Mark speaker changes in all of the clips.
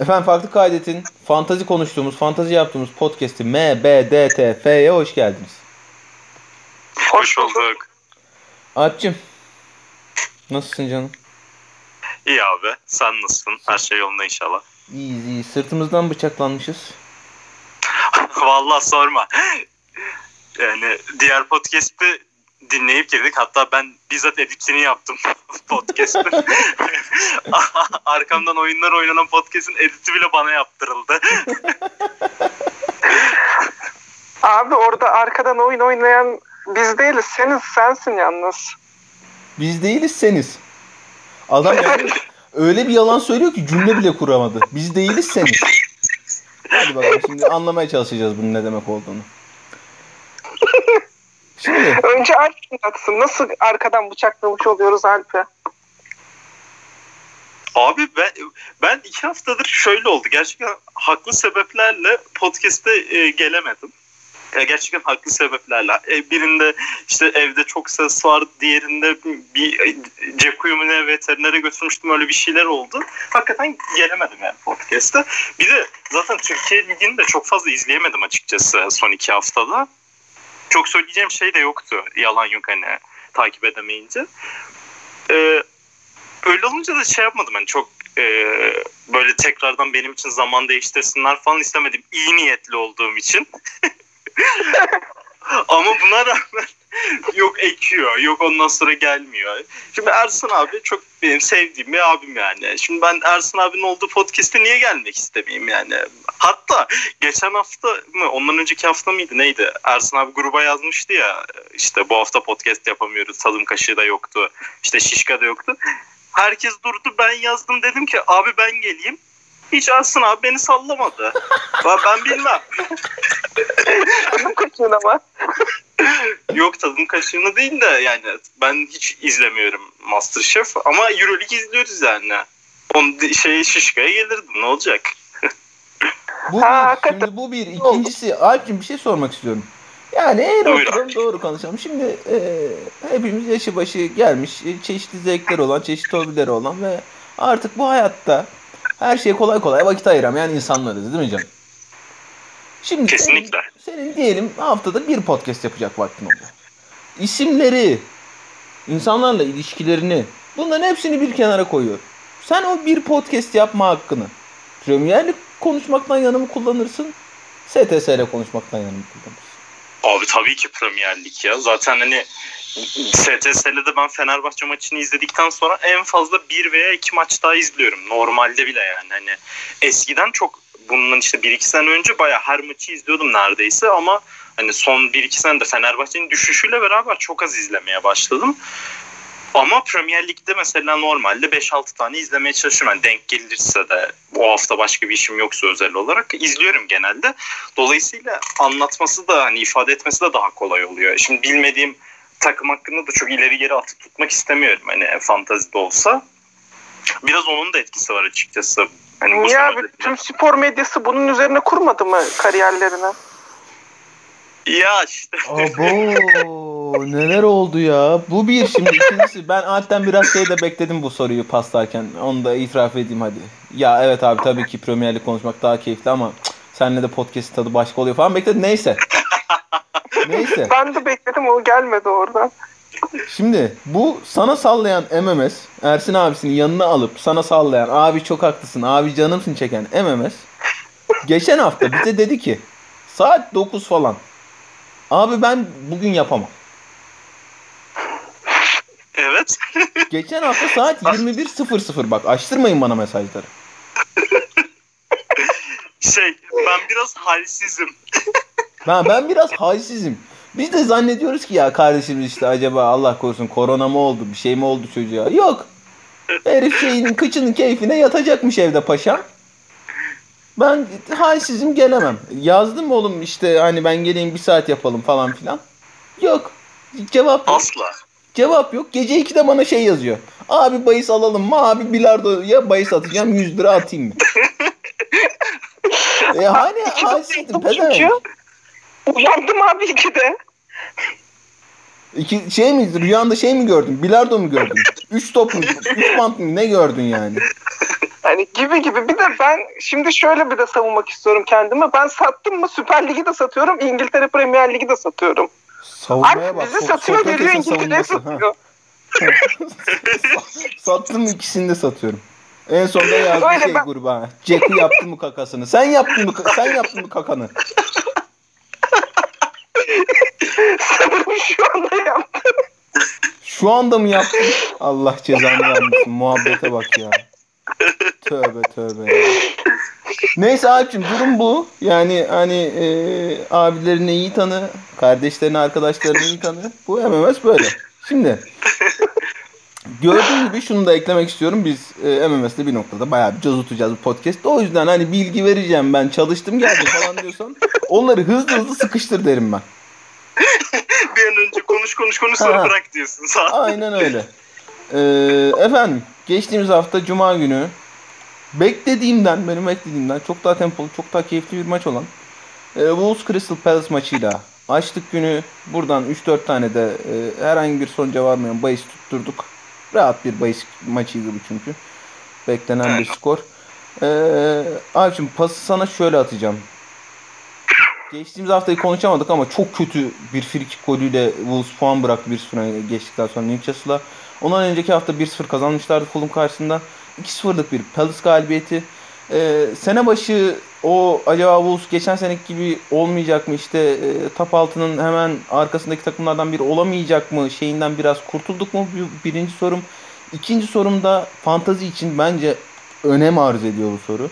Speaker 1: Efendim farklı kaydetin fantazi konuştuğumuz, fantazi yaptığımız podcast'i MBDTF'ye hoş geldiniz.
Speaker 2: Hoş bulduk.
Speaker 1: Alp'cim nasılsın canım?
Speaker 2: İyi abi. Sen nasılsın? Her şey yolunda inşallah.
Speaker 1: İyiyiz iyi. Sırtımızdan bıçaklanmışız.
Speaker 2: Vallahi sorma. Yani diğer podcast'i dinleyip girdik. Hatta ben bizzat editini yaptım podcast'ın. Arkamdan oyunlar oynanan podcast'in editi bile bana yaptırıldı.
Speaker 3: Abi orada arkadan oyun oynayan biz değiliz. Seniz sensin yalnız.
Speaker 1: Biz değiliz seniz. Adam yani öyle bir yalan söylüyor ki cümle bile kuramadı. Biz değiliz seniz. Hadi bakalım şimdi anlamaya çalışacağız bunun ne demek olduğunu. Şimdi
Speaker 3: Önce Alp anlatsın. Nasıl arkadan bıçaklamış oluyoruz Alp'e?
Speaker 2: Abi ben, ben iki haftadır şöyle oldu. Gerçekten haklı sebeplerle podcast'e e, gelemedim. Ya gerçekten haklı sebeplerle. E, birinde işte evde çok ses var. Diğerinde bir e, cep uyumuna veterinere götürmüştüm. Öyle bir şeyler oldu. Hakikaten gelemedim yani podcast'e. Bir de zaten Türkiye Ligi'ni de çok fazla izleyemedim açıkçası son iki haftada. Çok söyleyeceğim şey de yoktu. Yalan yok hani takip edemeyince. Ee, öyle olunca da şey yapmadım hani çok e, böyle tekrardan benim için zaman değiştirsinler falan istemedim. İyi niyetli olduğum için. Ama buna rağmen yok ekiyor, yok ondan sonra gelmiyor. Şimdi Ersin abi çok benim sevdiğim bir abim yani. Şimdi ben Ersin abinin olduğu podcast'e niye gelmek istemeyeyim yani. Hatta geçen hafta mı ondan önceki hafta mıydı neydi? Ersin abi gruba yazmıştı ya işte bu hafta podcast yapamıyoruz. Tadım kaşığı da yoktu. İşte şişka da yoktu. Herkes durdu ben yazdım dedim ki abi ben geleyim. Hiç Ersin abi beni sallamadı. ben, ben bilmem.
Speaker 3: Tadım kaçıyorsun ama.
Speaker 2: Yok tadım kaşığını değil de yani ben hiç izlemiyorum Masterchef ama Euroleague izliyoruz yani. Onun şey şişkaya gelirdim ne olacak?
Speaker 1: bu
Speaker 3: Ha,
Speaker 1: bir,
Speaker 3: hakikaten.
Speaker 1: şimdi bu bir. İkincisi Alp'cim bir şey sormak istiyorum. Yani eğer oturalım doğru konuşalım. Şimdi e, hepimiz yaşı başı gelmiş, e, çeşitli zevkler olan, çeşitli hobileri olan ve artık bu hayatta her şeye kolay kolay vakit ayıramayan insanlarız değil mi canım? Şimdi
Speaker 2: Kesinlikle.
Speaker 1: Senin, senin diyelim haftada bir podcast yapacak vaktin oluyor. İsimleri, insanlarla ilişkilerini bunların hepsini bir kenara koyuyor. Sen o bir podcast yapma hakkını Premier konuşmaktan yana mı kullanırsın? STS ile konuşmaktan yana mı kullanırsın?
Speaker 2: Abi tabii ki Premier Lig ya. Zaten hani STS'de ben Fenerbahçe maçını izledikten sonra en fazla bir veya iki maç daha izliyorum. Normalde bile yani. Hani eskiden çok bundan işte bir iki sene önce bayağı her maçı izliyordum neredeyse ama hani son bir iki senede Fenerbahçe'nin düşüşüyle beraber çok az izlemeye başladım. Ama Premier Lig'de mesela normalde 5-6 tane izlemeye çalışıyorum. Yani denk gelirse de o hafta başka bir işim yoksa özel olarak izliyorum genelde. Dolayısıyla anlatması da hani ifade etmesi de daha kolay oluyor. Şimdi bilmediğim takım hakkında da çok ileri geri atıp tutmak istemiyorum hani fantazide olsa. Biraz onun da etkisi var açıkçası. Hani bu
Speaker 3: Niye abi?
Speaker 2: sebeple-
Speaker 3: Tüm spor medyası bunun üzerine kurmadı mı kariyerlerini?
Speaker 2: Ya işte
Speaker 1: Abo neler oldu ya. Bu bir şimdi ikincisi ben Alp'ten biraz şey de bekledim bu soruyu paslarken. Onu da itiraf edeyim hadi. Ya evet abi tabii ki Premier Lig konuşmak daha keyifli ama cık, seninle de podcast tadı başka oluyor falan bekledim. Neyse. Neyse.
Speaker 3: Ben de bekledim o gelmedi oradan.
Speaker 1: Şimdi bu sana sallayan MMS Ersin abisinin yanına alıp sana sallayan abi çok haklısın abi canımsın çeken MMS geçen hafta bize dedi ki saat 9 falan abi ben bugün yapamam.
Speaker 2: Evet.
Speaker 1: Geçen hafta saat 21.00 bak açtırmayın bana mesajları.
Speaker 2: Şey ben biraz halsizim.
Speaker 1: Ben, ben biraz halsizim. Biz de zannediyoruz ki ya kardeşimiz işte acaba Allah korusun korona mı oldu bir şey mi oldu çocuğa. Yok. Herif şeyinin kıçının keyfine yatacakmış evde paşam. Ben halsizim gelemem. Yazdım oğlum işte hani ben geleyim bir saat yapalım falan filan. Yok. Cevap yok.
Speaker 2: Asla.
Speaker 1: Cevap yok. Gece 2'de bana şey yazıyor. Abi bahis alalım mı? Abi bilardoya bahis atacağım 100 lira atayım mı? e hani
Speaker 3: uyudum
Speaker 1: pezevenk.
Speaker 3: Uyandım abi ikide.
Speaker 1: İki, şey mi rüyanda şey mi gördün? Bilardo mu gördün? Üç top mu? Üç bant mı? Ne gördün yani?
Speaker 3: Hani gibi gibi. Bir de ben şimdi şöyle bir de savunmak istiyorum kendimi. Ben sattım mı Süper Lig'i de satıyorum. İngiltere Premier Ligi de satıyorum.
Speaker 1: Savunmaya
Speaker 3: Alp
Speaker 1: bak.
Speaker 3: bizi
Speaker 1: So-
Speaker 3: satıyor geliyor İngiltere'ye satıyor.
Speaker 1: Sattım ikisini de satıyorum. En sonunda yazdığı
Speaker 3: Öyle
Speaker 1: şey
Speaker 3: ben-
Speaker 1: gruba. Ceku yaptı mı kakasını? Sen yaptın mı? Sen yaptın mı kakanı?
Speaker 3: Sanırım şu anda yaptım.
Speaker 1: Şu anda mı yaptın? Allah cezanı vermesin. Muhabbete bak ya. Tövbe tövbe. Neyse Alp'cim durum bu. Yani hani e, abilerini iyi tanı, kardeşlerini, arkadaşlarını iyi tanı. Bu MMS böyle. Şimdi gördüğün gibi şunu da eklemek istiyorum. Biz e, MMS'te bir noktada bayağı bir cozutacağız bu podcast'te. O yüzden hani bilgi vereceğim ben çalıştım geldim falan diyorsan onları hızlı hızlı sıkıştır derim ben.
Speaker 2: bir an önce konuş konuş konuş sonra bırak diyorsun. Sağ.
Speaker 1: Aynen öyle. Ee, efendim geçtiğimiz hafta Cuma günü beklediğimden benim beklediğimden çok daha tempolu çok daha keyifli bir maç olan e, Wolves Crystal Palace maçıyla açtık günü. Buradan 3-4 tane de e, herhangi bir sonuca varmayan bahis tutturduk. Rahat bir bahis maçıydı bu çünkü. Beklenen bir skor. Ee, Alp'cim pası sana şöyle atacağım. Geçtiğimiz haftayı konuşamadık ama çok kötü bir frikik golüyle Wolves puan bıraktı bir süre geçtikten sonra Newcastle'a. Ondan önceki hafta 1-0 kazanmışlardı Fulham karşısında. 2-0'lık bir Palace galibiyeti. Ee, sene başı o acaba Wolves geçen seneki gibi olmayacak mı işte e, top altının hemen arkasındaki takımlardan biri olamayacak mı şeyinden biraz kurtulduk mu Bir- birinci sorum. İkinci sorum da fantazi için bence önem arz ediyor bu soru.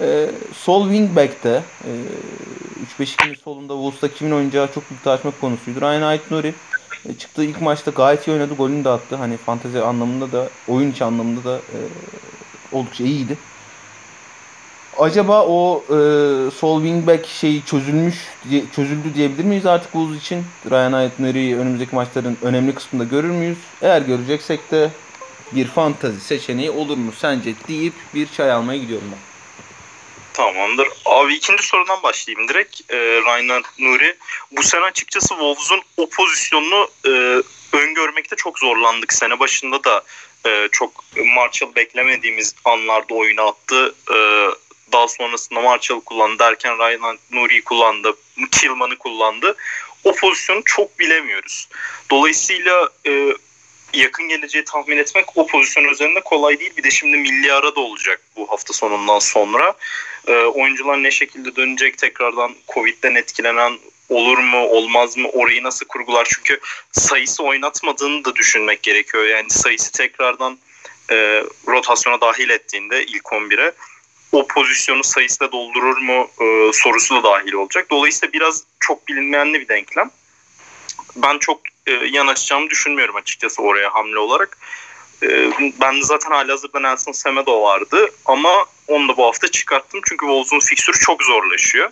Speaker 1: Ee, sol wingback'te e, 3-5-2'nin solunda Wolves'ta kimin oynayacağı çok büyük tartışma konusuydu. Ryan Ait-Nuri e, çıktığı ilk maçta gayet iyi oynadı. Golünü de attı. Hani fantezi anlamında da oyun içi anlamında da e, oldukça iyiydi. Acaba o e, sol wingback şeyi çözülmüş diye, çözüldü diyebilir miyiz artık Wolves için? Ryan Ait-Nuri'yi önümüzdeki maçların önemli kısmında görür müyüz? Eğer göreceksek de bir fantazi seçeneği olur mu sence deyip bir çay almaya gidiyorum ben.
Speaker 2: Tamamdır. Abi ikinci sorudan başlayayım direkt. Ee, Raynan Nuri. Bu sene açıkçası Wolves'un o pozisyonunu e, öngörmekte çok zorlandık. Sene başında da e, çok Marshall beklemediğimiz anlarda oyuna attı. E, daha sonrasında Marshall kullandı derken Raynan Nuri'yi kullandı. Tillman'ı kullandı. O pozisyonu çok bilemiyoruz. Dolayısıyla e, yakın geleceği tahmin etmek o pozisyon üzerinde kolay değil. Bir de şimdi milli ara da olacak bu hafta sonundan sonra. Ee, oyuncular ne şekilde dönecek tekrardan Covid'den etkilenen olur mu olmaz mı orayı nasıl kurgular çünkü sayısı oynatmadığını da düşünmek gerekiyor. Yani sayısı tekrardan e, rotasyona dahil ettiğinde ilk 11'e o pozisyonu sayısıyla doldurur mu e, sorusu da dahil olacak. Dolayısıyla biraz çok bilinmeyenli bir denklem. Ben çok e, yanaşacağımı düşünmüyorum açıkçası oraya hamle olarak. E, ben de zaten halihazırda Nelson Semedo vardı ama onu da bu hafta çıkarttım çünkü Wolves'un fiksürü çok zorlaşıyor.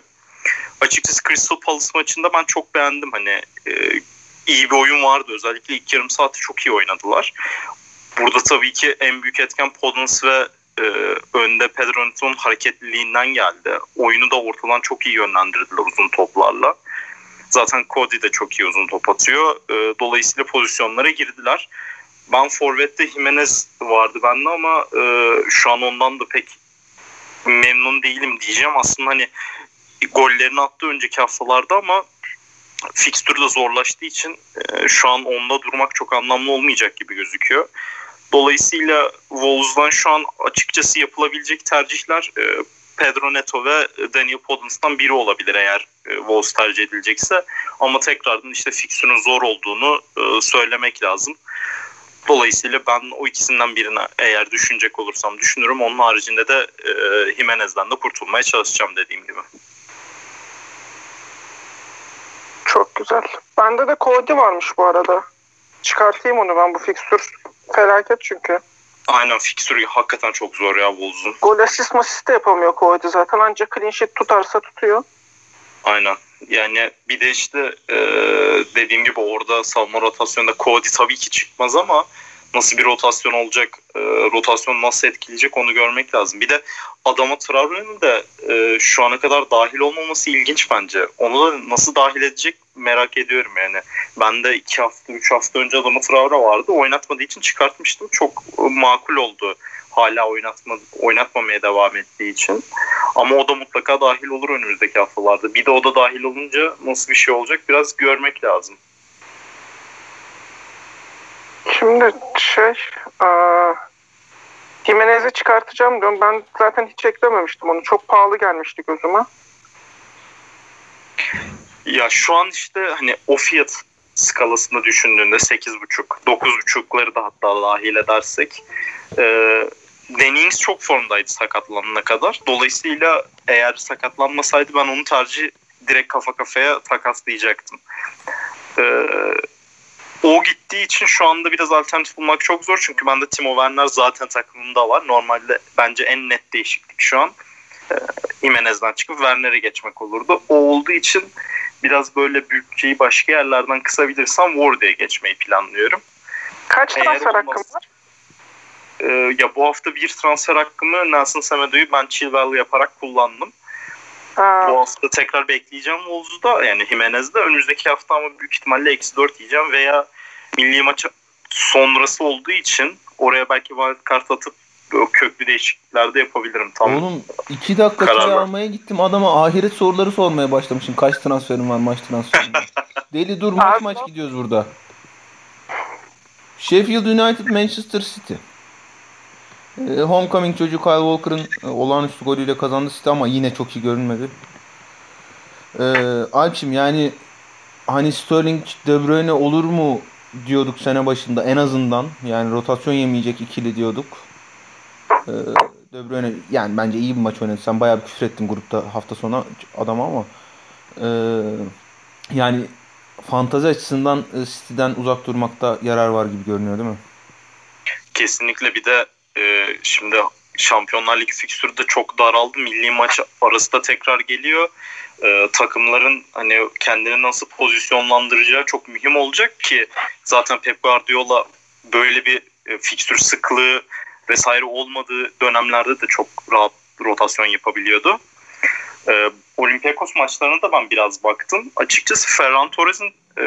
Speaker 2: Açıkçası Crystal Palace maçında ben çok beğendim hani e, iyi bir oyun vardı özellikle ilk yarım saati çok iyi oynadılar. Burada tabii ki en büyük etken Podence ve e, önde Pedro Neto'nun hareketliliğinden geldi. Oyunu da ortadan çok iyi yönlendirdiler uzun toplarla. Zaten Cody de çok iyi uzun top atıyor. E, dolayısıyla pozisyonlara girdiler. Ben Forvet'te Jimenez vardı bende ama e, şu an ondan da pek memnun değilim diyeceğim. Aslında hani gollerini attı önceki haftalarda ama fikstür de zorlaştığı için e, şu an onda durmak çok anlamlı olmayacak gibi gözüküyor. Dolayısıyla Wolves'dan şu an açıkçası yapılabilecek tercihler e, Pedro Neto ve Daniel Podence'dan biri olabilir eğer e, Wolves tercih edilecekse. Ama tekrardan işte fiksürün zor olduğunu e, söylemek lazım. Dolayısıyla ben o ikisinden birine eğer düşünecek olursam düşünürüm. Onun haricinde de e, Jimenez'den de kurtulmaya çalışacağım dediğim gibi.
Speaker 3: Çok güzel. Bende de Cody varmış bu arada. Çıkartayım onu ben bu fikstür. Felaket çünkü.
Speaker 2: Aynen fiksürü hakikaten çok zor ya Wolves'un.
Speaker 3: Gol asist masist de yapamıyor Cody zaten. Ancak clean sheet tutarsa tutuyor.
Speaker 2: Aynen. Yani bir de işte e, dediğim gibi orada savunma rotasyonunda Cody tabii ki çıkmaz ama nasıl bir rotasyon olacak, e, rotasyon nasıl etkileyecek onu görmek lazım. Bir de adama Traore'nin de e, şu ana kadar dahil olmaması ilginç bence. Onu da nasıl dahil edecek merak ediyorum yani. Ben de iki hafta, üç hafta önce adamı Traore vardı. Oynatmadığı için çıkartmıştım. Çok e, makul oldu hala oynatma, oynatmamaya devam ettiği için. Ama o da mutlaka dahil olur önümüzdeki haftalarda. Bir de o da dahil olunca nasıl bir şey olacak biraz görmek lazım.
Speaker 3: Şimdi şey aa, Jimenez'i çıkartacağım diyorum. Ben zaten hiç eklememiştim onu. Çok pahalı gelmişti gözüme.
Speaker 2: Ya şu an işte hani o fiyat skalasında düşündüğünde 8.5, 9.5'ları da hatta dahil edersek e, Dennings çok formdaydı sakatlanana kadar. Dolayısıyla eğer sakatlanmasaydı ben onu tercih direkt kafa kafaya takaslayacaktım. E, o gittiği için şu anda biraz alternatif bulmak çok zor. Çünkü bende Timo Werner zaten takımımda var. Normalde bence en net değişiklik şu an e, Jimenez'den çıkıp Werner'e geçmek olurdu. O olduğu için biraz böyle bütçeyi başka yerlerden kısabilirsem Wardy'ye geçmeyi planlıyorum.
Speaker 3: Kaç
Speaker 2: Eğer
Speaker 3: transfer hakkım var?
Speaker 2: Ee, ya bu hafta bir transfer hakkımı Nelson Semedo'yu ben Chilwell yaparak kullandım.
Speaker 3: Ha,
Speaker 2: Bu hafta tekrar bekleyeceğim Wolves'da yani Jimenez'de. Önümüzdeki hafta ama büyük ihtimalle eksi 4 yiyeceğim veya milli maç sonrası olduğu için oraya belki wildcard atıp o köklü değişiklikler de yapabilirim. Tam
Speaker 1: Oğlum iki dakika
Speaker 2: Karar ver.
Speaker 1: almaya gittim adama ahiret soruları sormaya başlamışım. Kaç transferim var maç transferim var. Deli dur maç maç gidiyoruz burada. Sheffield United Manchester City. Ee, homecoming çocuğu Kyle Walker'ın e, olağanüstü golüyle kazandı City ama yine çok iyi görünmedi. Ee, Alp'cim yani hani Sterling De Bruyne olur mu diyorduk sene başında en azından. Yani rotasyon yemeyecek ikili diyorduk. Ee, De Bruyne yani bence iyi bir maç oynadı. Sen bayağı bir küfür ettin grupta hafta sonu adama ama ee, yani fantazi açısından e, City'den uzak durmakta yarar var gibi görünüyor değil mi?
Speaker 2: kesinlikle bir de e, şimdi Şampiyonlar Ligi fikstürü de çok daraldı. Milli maç arası da tekrar geliyor. E, takımların hani kendini nasıl pozisyonlandıracağı çok mühim olacak ki zaten Pep Guardiola böyle bir e, fikstür sıklığı vesaire olmadığı dönemlerde de çok rahat rotasyon yapabiliyordu. E, Olympiakos maçlarına da ben biraz baktım. Açıkçası Ferran Torres'in e,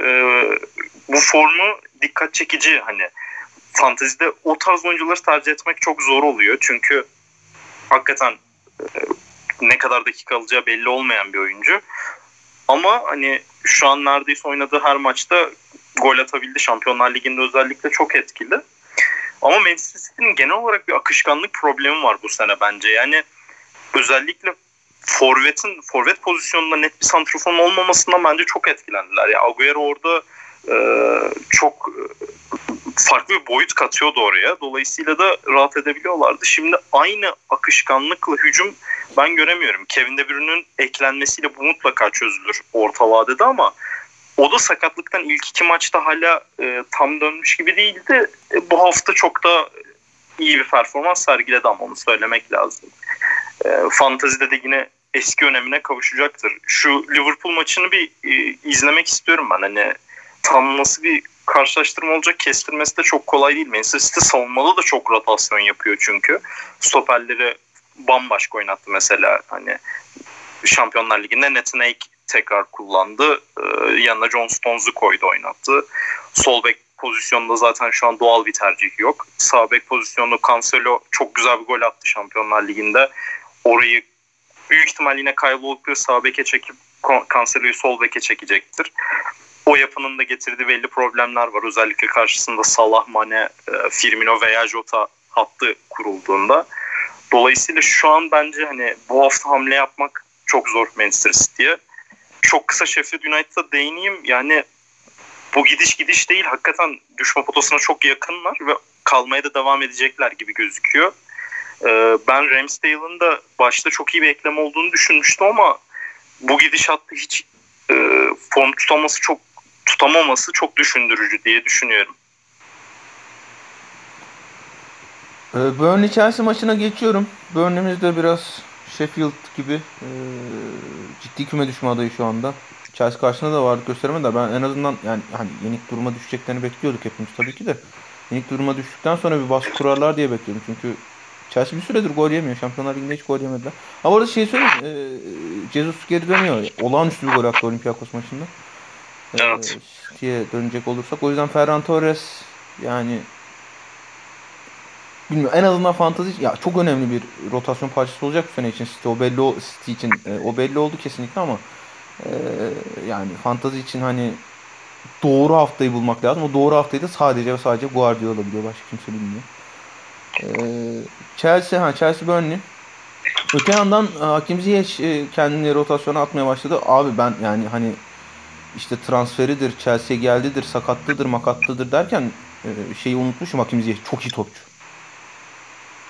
Speaker 2: bu formu dikkat çekici hani fantezide o tarz oyuncuları tercih etmek çok zor oluyor. Çünkü hakikaten e, ne kadar dakika alacağı belli olmayan bir oyuncu. Ama hani şu an neredeyse oynadığı her maçta gol atabildi. Şampiyonlar Ligi'nde özellikle çok etkili. Ama Manchester City'nin genel olarak bir akışkanlık problemi var bu sene bence. Yani özellikle forvetin forvet pozisyonunda net bir santraforun olmamasından bence çok etkilendiler. Ya Agüero orada e, çok e, farklı bir boyut katıyordu oraya. Dolayısıyla da rahat edebiliyorlardı. Şimdi aynı akışkanlıkla hücum ben göremiyorum. Kevin De Bruyne'nin eklenmesiyle bu mutlaka çözülür orta vadede ama o da sakatlıktan ilk iki maçta hala e, tam dönmüş gibi değildi. E, bu hafta çok da iyi bir performans sergiledi ama onu söylemek lazım. E, fantazide de yine eski önemine kavuşacaktır. Şu Liverpool maçını bir e, izlemek istiyorum ben. Hani tam nasıl bir karşılaştırma olacak kestirmesi de çok kolay değil. Manchester City savunmada da çok rotasyon yapıyor çünkü. Stoperleri bambaşka oynattı mesela. Hani Şampiyonlar Ligi'nde Nathan Ake tekrar kullandı. Ee, yanına John Stones'u koydu oynattı. Sol bek pozisyonda zaten şu an doğal bir tercih yok. Sağ bek pozisyonda Cancelo çok güzel bir gol attı Şampiyonlar Ligi'nde. Orayı büyük ihtimal yine Kyle sağ beke çekip Cancelo'yu sol beke çekecektir. O yapının da getirdiği belli problemler var. Özellikle karşısında Salah, Mane, e, Firmino veya Jota hattı kurulduğunda. Dolayısıyla şu an bence hani bu hafta hamle yapmak çok zor Manchester City'ye. Çok kısa Sheffield United'a değineyim. Yani bu gidiş gidiş değil. Hakikaten düşme potasına çok yakınlar ve kalmaya da devam edecekler gibi gözüküyor. Ee, ben Ramsdale'ın da başta çok iyi bir eklem olduğunu düşünmüştüm ama bu gidişatta hiç e, form tutaması çok tutamaması çok düşündürücü diye düşünüyorum.
Speaker 1: Ee, Burnley Chelsea maçına geçiyorum. Burnley'miz de biraz Sheffield gibi e, ciddi küme düşme adayı şu anda. Chelsea karşısında da varlık gösteremedi de ben en azından yani hani yenik duruma düşeceklerini bekliyorduk hepimiz tabii ki de. Yenik duruma düştükten sonra bir baskı kurarlar diye bekliyordum çünkü Chelsea bir süredir gol yemiyor. Şampiyonlar Ligi'nde hiç gol yemediler. Ama orada şey söyleyeyim. E, Jesus geri dönüyor. Olağanüstü bir gol attı Olympiakos maçında. E,
Speaker 2: Evet.
Speaker 1: City'ye dönecek olursak. O yüzden Ferran Torres yani bilmiyorum en azından fantazi ya çok önemli bir rotasyon parçası olacak bu sene için City o belli o City için e, o belli oldu kesinlikle ama e, yani fantazi için hani doğru haftayı bulmak lazım. O doğru haftayı da sadece ve sadece Guardiola biliyor. Başka kimse bilmiyor. E, Chelsea ha Chelsea Burnley. Öte yandan e, Hakim Ziyech e, kendini rotasyona atmaya başladı. Abi ben yani hani işte transferidir, Chelsea'ye geldidir, sakatlıdır, makatlıdır derken e, şeyi unutmuşum Hakim Ziyech çok iyi topçu.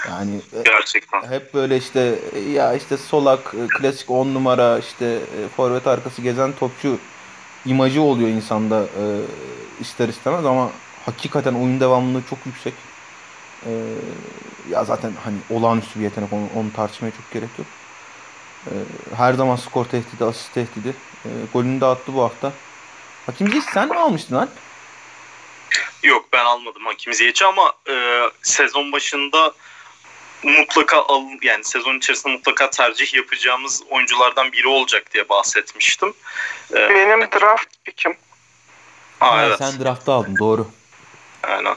Speaker 1: Yani e,
Speaker 2: Gerçekten.
Speaker 1: hep böyle işte e, ya işte solak, e, klasik 10 numara işte forvet arkası gezen topçu imajı oluyor insanda ister istemez ama hakikaten oyun devamlılığı çok yüksek. Ya zaten hani olağanüstü bir yetenek onu, onu tartışmaya çok gerek yok. Her zaman skor tehdidi, asist tehdidi. Golünü de attı bu hafta. Hakim Ziyech sen mi almıştın lan?
Speaker 2: Yok ben almadım Hakim Ziyech'i ama e, sezon başında mutlaka al yani sezon içerisinde mutlaka tercih yapacağımız oyunculardan biri olacak diye bahsetmiştim. E,
Speaker 3: Benim draft pick'im.
Speaker 2: aa, evet.
Speaker 1: Sen draftta aldın doğru.
Speaker 2: Aynen.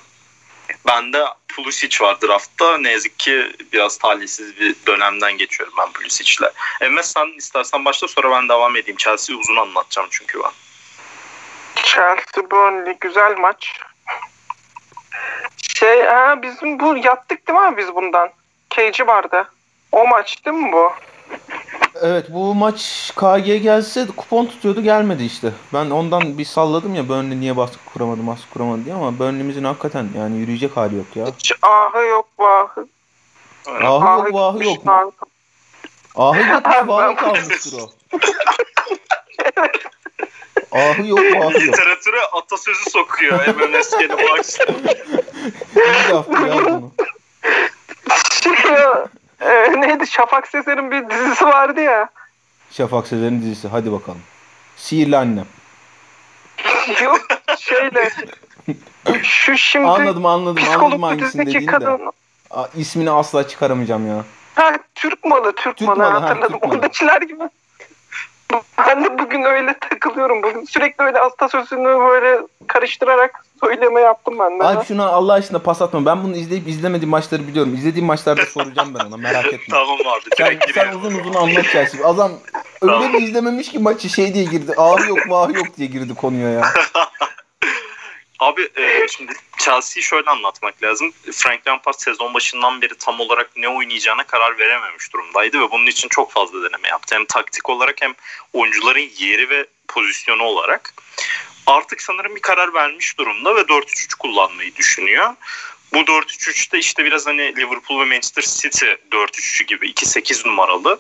Speaker 2: Bende Pulisic var draftta. Ne yazık ki biraz talihsiz bir dönemden geçiyorum ben Pulisic'le. Emre sen istersen başla sonra ben devam edeyim. Chelsea'yi uzun anlatacağım çünkü ben.
Speaker 3: Chelsea Burnley güzel maç. Şey ha bizim bu yattık değil mi biz bundan? Cage'i vardı. O maç değil mi bu?
Speaker 1: Evet bu maç KG gelse kupon tutuyordu gelmedi işte. Ben ondan bir salladım ya Burnley niye baskı kuramadı baskı kuramadı diye ama Burnley'mizin hakikaten yani yürüyecek hali yok ya.
Speaker 3: Hiç ahı yok vahı.
Speaker 2: Aynen.
Speaker 1: Ahı yok vahı yok mu?
Speaker 3: gitmiş,
Speaker 1: Ahı gitmiş vahı kalmıştır o. Ahı yok vahı yok.
Speaker 2: Literatüre atasözü sokuyor. Emre Neske'li bu akşam.
Speaker 1: İyi laf ya bunu.
Speaker 3: Şey ya, e, neydi Şafak Sezer'in bir dizisi vardı ya.
Speaker 1: Şafak Sezer'in dizisi hadi bakalım. Sihirli annem.
Speaker 3: Yok şeyle. Şu şimdi
Speaker 1: Anladım anladım anladım hangisini dediğini de.
Speaker 3: kadın.
Speaker 1: Aa, ismini asla çıkaramayacağım ya.
Speaker 3: Ha Türk malı, Türk,
Speaker 1: Türk
Speaker 3: malı,
Speaker 1: malı, ha,
Speaker 3: hatırladım.
Speaker 1: Türk malı.
Speaker 3: Oradakiler gibi. Ben de bugün öyle takılıyorum. Bugün sürekli öyle atasözünü böyle karıştırarak söyleme yaptım ben de.
Speaker 1: Abi şuna Allah aşkına pas atma. Ben bunu izleyip izlemediğim maçları biliyorum. İzlediğim maçlarda soracağım ben ona merak etme.
Speaker 2: tamam abi
Speaker 1: Sen, sen uzun uzun anlat Chelsea. Adam öyle
Speaker 2: Tamam.
Speaker 1: bir izlememiş ki maçı şey diye girdi. Ağrı yok vahı yok diye girdi konuya ya.
Speaker 2: Abi e, şimdi Chelsea'yi şöyle anlatmak lazım. Frank Lampard sezon başından beri tam olarak ne oynayacağına karar verememiş durumdaydı ve bunun için çok fazla deneme yaptı. Hem taktik olarak hem oyuncuların yeri ve pozisyonu olarak. Artık sanırım bir karar vermiş durumda ve 4-3-3 kullanmayı düşünüyor. Bu 4-3-3'te işte biraz hani Liverpool ve Manchester City 4-3-3 gibi 2-8 numaralı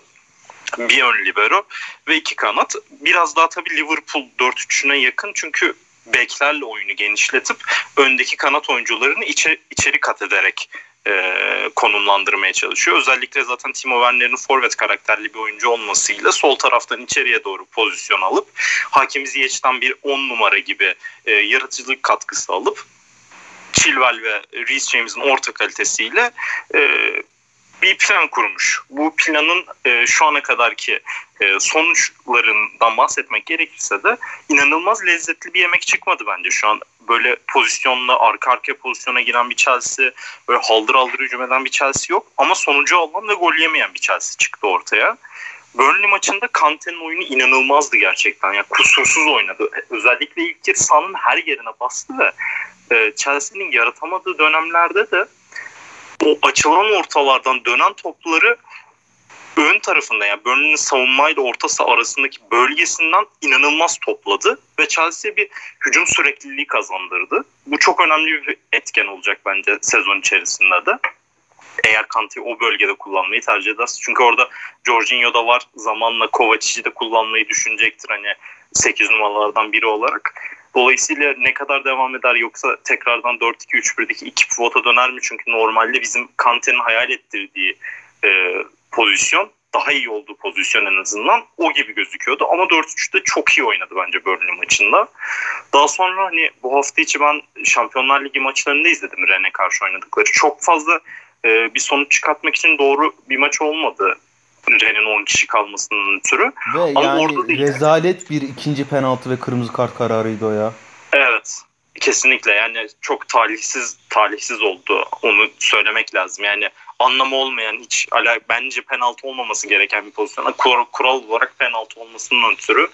Speaker 2: bir ön libero ve iki kanat. Biraz daha tabii Liverpool 4-3'üne yakın çünkü beklerle oyunu genişletip öndeki kanat oyuncularını içe, içeri kat ederek e, konumlandırmaya çalışıyor. Özellikle zaten Timo Werner'in forvet karakterli bir oyuncu olmasıyla sol taraftan içeriye doğru pozisyon alıp Hakim Ziyech'ten bir 10 numara gibi e, yaratıcılık katkısı alıp Chilwell ve Reece James'in orta kalitesiyle e, bir plan kurmuş. Bu planın e, şu ana kadarki e, sonuçlarından bahsetmek gerekirse de inanılmaz lezzetli bir yemek çıkmadı bence şu an. Böyle pozisyonla arka arkaya pozisyona giren bir Chelsea, böyle haldır haldır hücum eden bir Chelsea yok. Ama sonucu alan ve gol yemeyen bir Chelsea çıktı ortaya. Burnley maçında Kante'nin oyunu inanılmazdı gerçekten. Yani kusursuz oynadı. Özellikle ilk kez sahanın her yerine bastı ve e, Chelsea'nin yaratamadığı dönemlerde de o açılan ortalardan dönen topları ön tarafında yani Burnley'nin savunmayla orta saha arasındaki bölgesinden inanılmaz topladı ve Chelsea bir hücum sürekliliği kazandırdı. Bu çok önemli bir etken olacak bence sezon içerisinde de. Eğer Kante'yi o bölgede kullanmayı tercih ederse. Çünkü orada Jorginho da var. Zamanla Kovacic'i de kullanmayı düşünecektir hani 8 numaralardan biri olarak. Dolayısıyla ne kadar devam eder yoksa tekrardan 4-2-3-1'deki iki pivota döner mi? Çünkü normalde bizim Kante'nin hayal ettirdiği e, pozisyon daha iyi olduğu pozisyon en azından o gibi gözüküyordu. Ama 4-3'te çok iyi oynadı bence Burnley maçında. Daha sonra hani bu hafta içi ben Şampiyonlar Ligi maçlarını da izledim Rennes'e karşı oynadıkları. Çok fazla e, bir sonuç çıkartmak için doğru bir maç olmadı. Rennes'in 10 kişi kalmasının ötürü.
Speaker 1: Ve
Speaker 2: Ama
Speaker 1: yani
Speaker 2: orada değil.
Speaker 1: rezalet bir ikinci penaltı ve kırmızı kart kararıydı o ya.
Speaker 2: Evet. Kesinlikle yani çok talihsiz talihsiz oldu onu söylemek lazım. Yani anlamı olmayan hiç ala, bence penaltı olmaması gereken bir pozisyon. Kural, kural olarak penaltı olmasının ötürü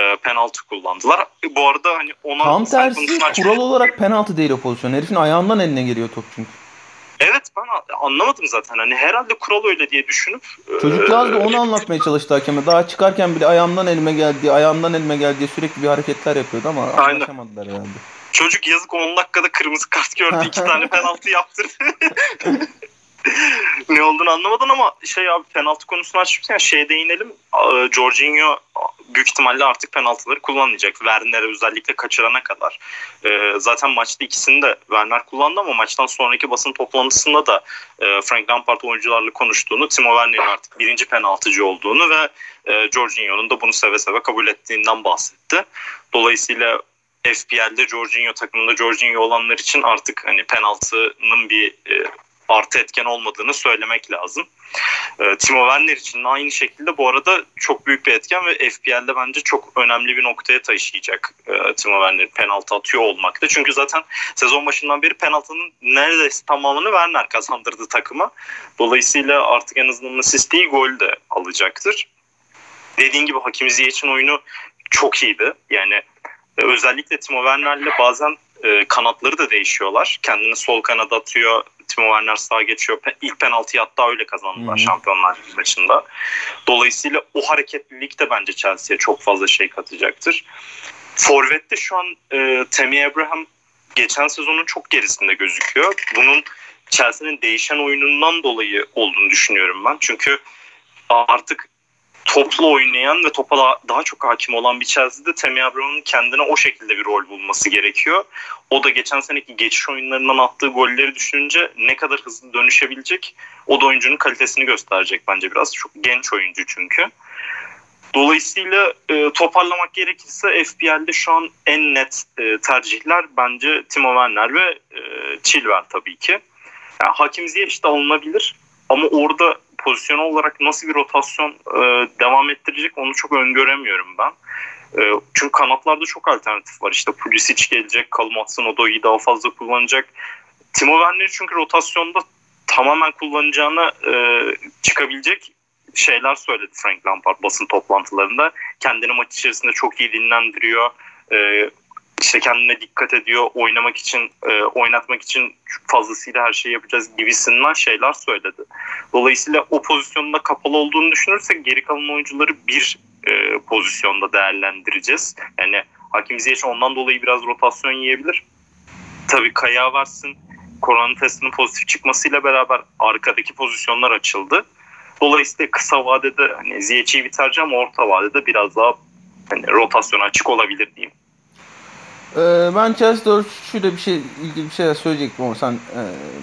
Speaker 2: e, penaltı kullandılar. E, bu arada hani ona
Speaker 1: Tam tersi kural olarak penaltı değil o pozisyon. Herifin ayağından eline geliyor top çünkü.
Speaker 2: Evet ben anlamadım zaten. Hani herhalde kural öyle diye düşünüp.
Speaker 1: Çocuklar da onu anlatmaya çalıştı hakeme. Daha çıkarken bile ayağımdan elime geldi, ayağımdan elime geldi diye sürekli bir hareketler yapıyordu ama Aynen. anlaşamadılar herhalde.
Speaker 2: Çocuk yazık 10 dakikada kırmızı kart gördü. iki tane penaltı yaptırdı. ne olduğunu anlamadın ama şey abi penaltı konusunu açmışken yani şeye değinelim. Jorginho büyük ihtimalle artık penaltıları kullanmayacak. Werner'e özellikle kaçırana kadar. E, zaten maçta ikisini de Werner kullandı ama maçtan sonraki basın toplantısında da e, Frank Lampard oyuncularla konuştuğunu, Timo Werner'in artık birinci penaltıcı olduğunu ve e, Jorginho'nun da bunu seve seve kabul ettiğinden bahsetti. Dolayısıyla FPL'de Jorginho takımında Jorginho olanlar için artık hani penaltının bir e, artı etken olmadığını söylemek lazım. E, Timo Werner için de aynı şekilde bu arada çok büyük bir etken ve FPL'de bence çok önemli bir noktaya taşıyacak e, Timo Werner penaltı atıyor olmakta. Çünkü zaten sezon başından beri penaltının neredeyse tamamını Werner kazandırdı takıma. Dolayısıyla artık en azından asist değil gol de alacaktır. Dediğin gibi Hakim Ziyech'in oyunu çok iyiydi. Yani özellikle Timo Werner'le bazen e, kanatları da değişiyorlar. Kendini sol kanada atıyor. Timo Werner sağa geçiyor. İlk penaltıyı hatta öyle kazandılar hmm. Şampiyonlar maçında. Dolayısıyla o hareketlilik de bence Chelsea'ye çok fazla şey katacaktır. Forvet'te şu an e, Temi Abraham geçen sezonun çok gerisinde gözüküyor. Bunun Chelsea'nin değişen oyunundan dolayı olduğunu düşünüyorum ben. Çünkü artık toplu oynayan ve topa daha, çok hakim olan bir Chelsea'de Temi Abraham'ın kendine o şekilde bir rol bulması gerekiyor. O da geçen seneki geçiş oyunlarından attığı golleri düşününce ne kadar hızlı dönüşebilecek o da oyuncunun kalitesini gösterecek bence biraz. Çok genç oyuncu çünkü. Dolayısıyla e, toparlamak gerekirse FPL'de şu an en net e, tercihler bence Timo Werner ve e, Chilwell tabii ki. Yani Hakim Ziyech işte alınabilir ama orada pozisyon olarak nasıl bir rotasyon e, devam ettirecek onu çok öngöremiyorum ben. E, çünkü kanatlarda çok alternatif var. İşte Pulisic gelecek, Kalmatsın Odoi'yi daha fazla kullanacak. Timo Werner çünkü rotasyonda tamamen kullanacağını e, çıkabilecek şeyler söyledi Frank Lampard basın toplantılarında. Kendini maç içerisinde çok iyi dinlendiriyor. E, işte kendine dikkat ediyor. Oynamak için, e, oynatmak için fazlasıyla her şeyi yapacağız gibisinden şeyler söyledi. Dolayısıyla o pozisyonda kapalı olduğunu düşünürsek geri kalan oyuncuları bir e, pozisyonda değerlendireceğiz. Yani Hakim Ziyech ondan dolayı biraz rotasyon yiyebilir. Tabii Kaya varsın korona testinin pozitif çıkmasıyla beraber arkadaki pozisyonlar açıldı. Dolayısıyla kısa vadede hani Ziyech'i ama orta vadede biraz daha hani rotasyon açık olabilir diyeyim.
Speaker 1: Ee, ben Chelsea şöyle bir şey ilgili bir şeyler söyleyecektim ama sen e,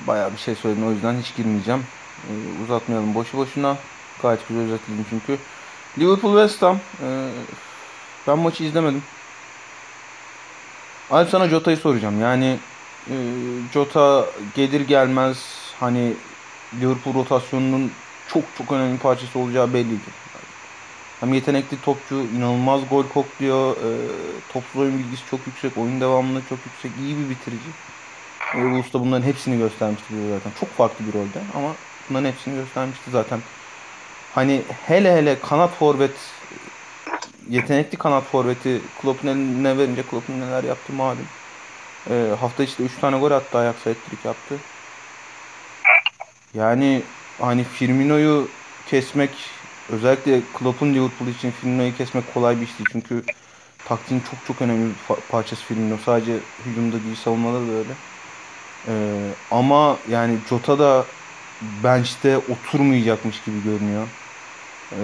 Speaker 1: bayağı bir şey söyledin o yüzden hiç girmeyeceğim. E, uzatmayalım boşu boşuna. Gayet güzel özetledim çünkü. Liverpool West Ham. E, ben maçı izlemedim. Alp sana Jota'yı soracağım. Yani e, Jota gelir gelmez hani Liverpool rotasyonunun çok çok önemli parçası olacağı belliydi. Hem yetenekli topçu, inanılmaz gol kokluyor. E, topsuz oyun bilgisi çok yüksek, oyun devamlılığı çok yüksek, iyi bir bitirici. E, Wolves da bunların hepsini göstermişti zaten. Çok farklı bir rolde ama bunların hepsini göstermişti zaten. Hani hele hele kanat forvet yetenekli kanat forveti Klopp'un eline verince Klopp'un neler yaptı malum. E, hafta içinde 3 tane gol attı Ajax hat yaptı. Yani hani Firmino'yu kesmek özellikle Klopp'un Liverpool için Firmino'yu kesmek kolay bir iş değil. Çünkü taktiğin çok çok önemli bir parçası Firmino. Sadece hücumda değil savunmada da öyle. Ee, ama yani Jota da bench'te oturmayacakmış gibi görünüyor. Ee,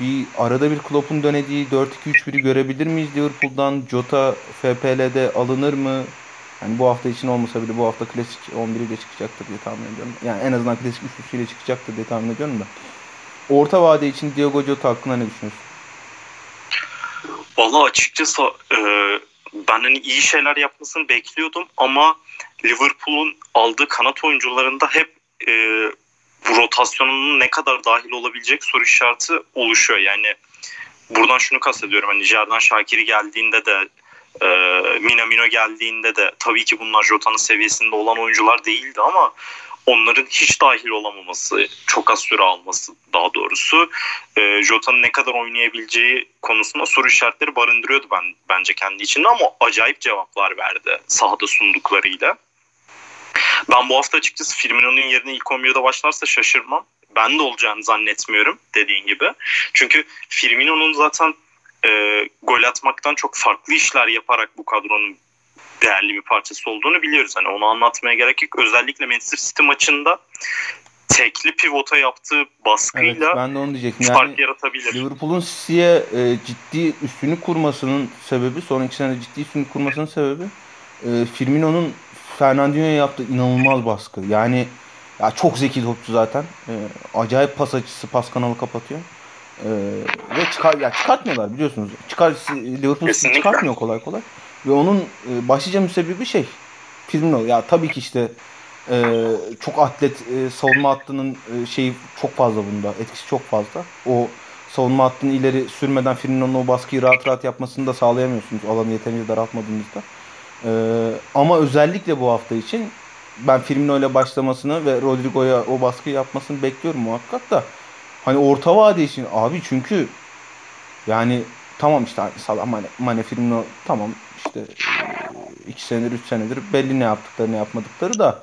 Speaker 1: bir arada bir Klopp'un denediği 4-2-3-1'i görebilir miyiz Liverpool'dan? Jota FPL'de alınır mı? Yani bu hafta için olmasa bile bu hafta klasik 11 ile çıkacaktır diye tahmin ediyorum. Yani en azından klasik üçlüsüyle çıkacaktır diye tahmin ediyorum da. Orta vade için Diogo Jota hakkında ne düşünüyorsun?
Speaker 2: Valla açıkçası e, ben hani iyi şeyler yapmasını bekliyordum ama Liverpool'un aldığı kanat oyuncularında hep e, bu rotasyonunun ne kadar dahil olabilecek soru işareti oluşuyor. Yani buradan şunu kastediyorum hani Jerdan Şakiri geldiğinde de E, Minamino geldiğinde de tabii ki bunlar Jota'nın seviyesinde olan oyuncular değildi ama onların hiç dahil olamaması, çok az süre alması daha doğrusu e, Jota'nın ne kadar oynayabileceği konusunda soru işaretleri barındırıyordu ben bence kendi içinde ama acayip cevaplar verdi sahada sunduklarıyla. Ben bu hafta açıkçası Firmino'nun yerine ilk 11'de başlarsa şaşırmam. Ben de olacağını zannetmiyorum dediğin gibi. Çünkü Firmino'nun zaten e, gol atmaktan çok farklı işler yaparak bu kadronun değerli bir parçası olduğunu biliyoruz. Hani onu anlatmaya gerek yok. Özellikle Manchester City maçında tekli pivota yaptığı baskıyla
Speaker 1: evet, ben de onu diyecektim.
Speaker 2: fark yani, yaratabilir.
Speaker 1: Liverpool'un City'ye e, ciddi üstünlük kurmasının sebebi, son iki senede ciddi üstünlük kurmasının sebebi e, Firmino'nun Fernandinho'ya yaptığı inanılmaz baskı. Yani ya çok zeki topçu zaten. E, acayip pas açısı, pas kanalı kapatıyor. E, ve çıkar ya çıkartmıyorlar biliyorsunuz. Çıkar Liverpool çıkartmıyor kolay kolay. Ve onun e, başlıca müsebbibi şey Firmino. Ya tabii ki işte e, çok atlet e, savunma hattının e, şeyi çok fazla bunda. Etkisi çok fazla. O savunma hattını ileri sürmeden Firmino'nun o baskıyı rahat rahat yapmasını da sağlayamıyorsunuz alanı yeterince daraltmadığınızda. E, ama özellikle bu hafta için ben Firmino ile başlamasını ve Rodrigo'ya o baskıyı yapmasını bekliyorum muhakkak da. Hani orta vade için abi çünkü yani tamam işte Salah Mane, Mane Firmino tamam işte iki senedir üç senedir belli ne yaptıkları ne yapmadıkları da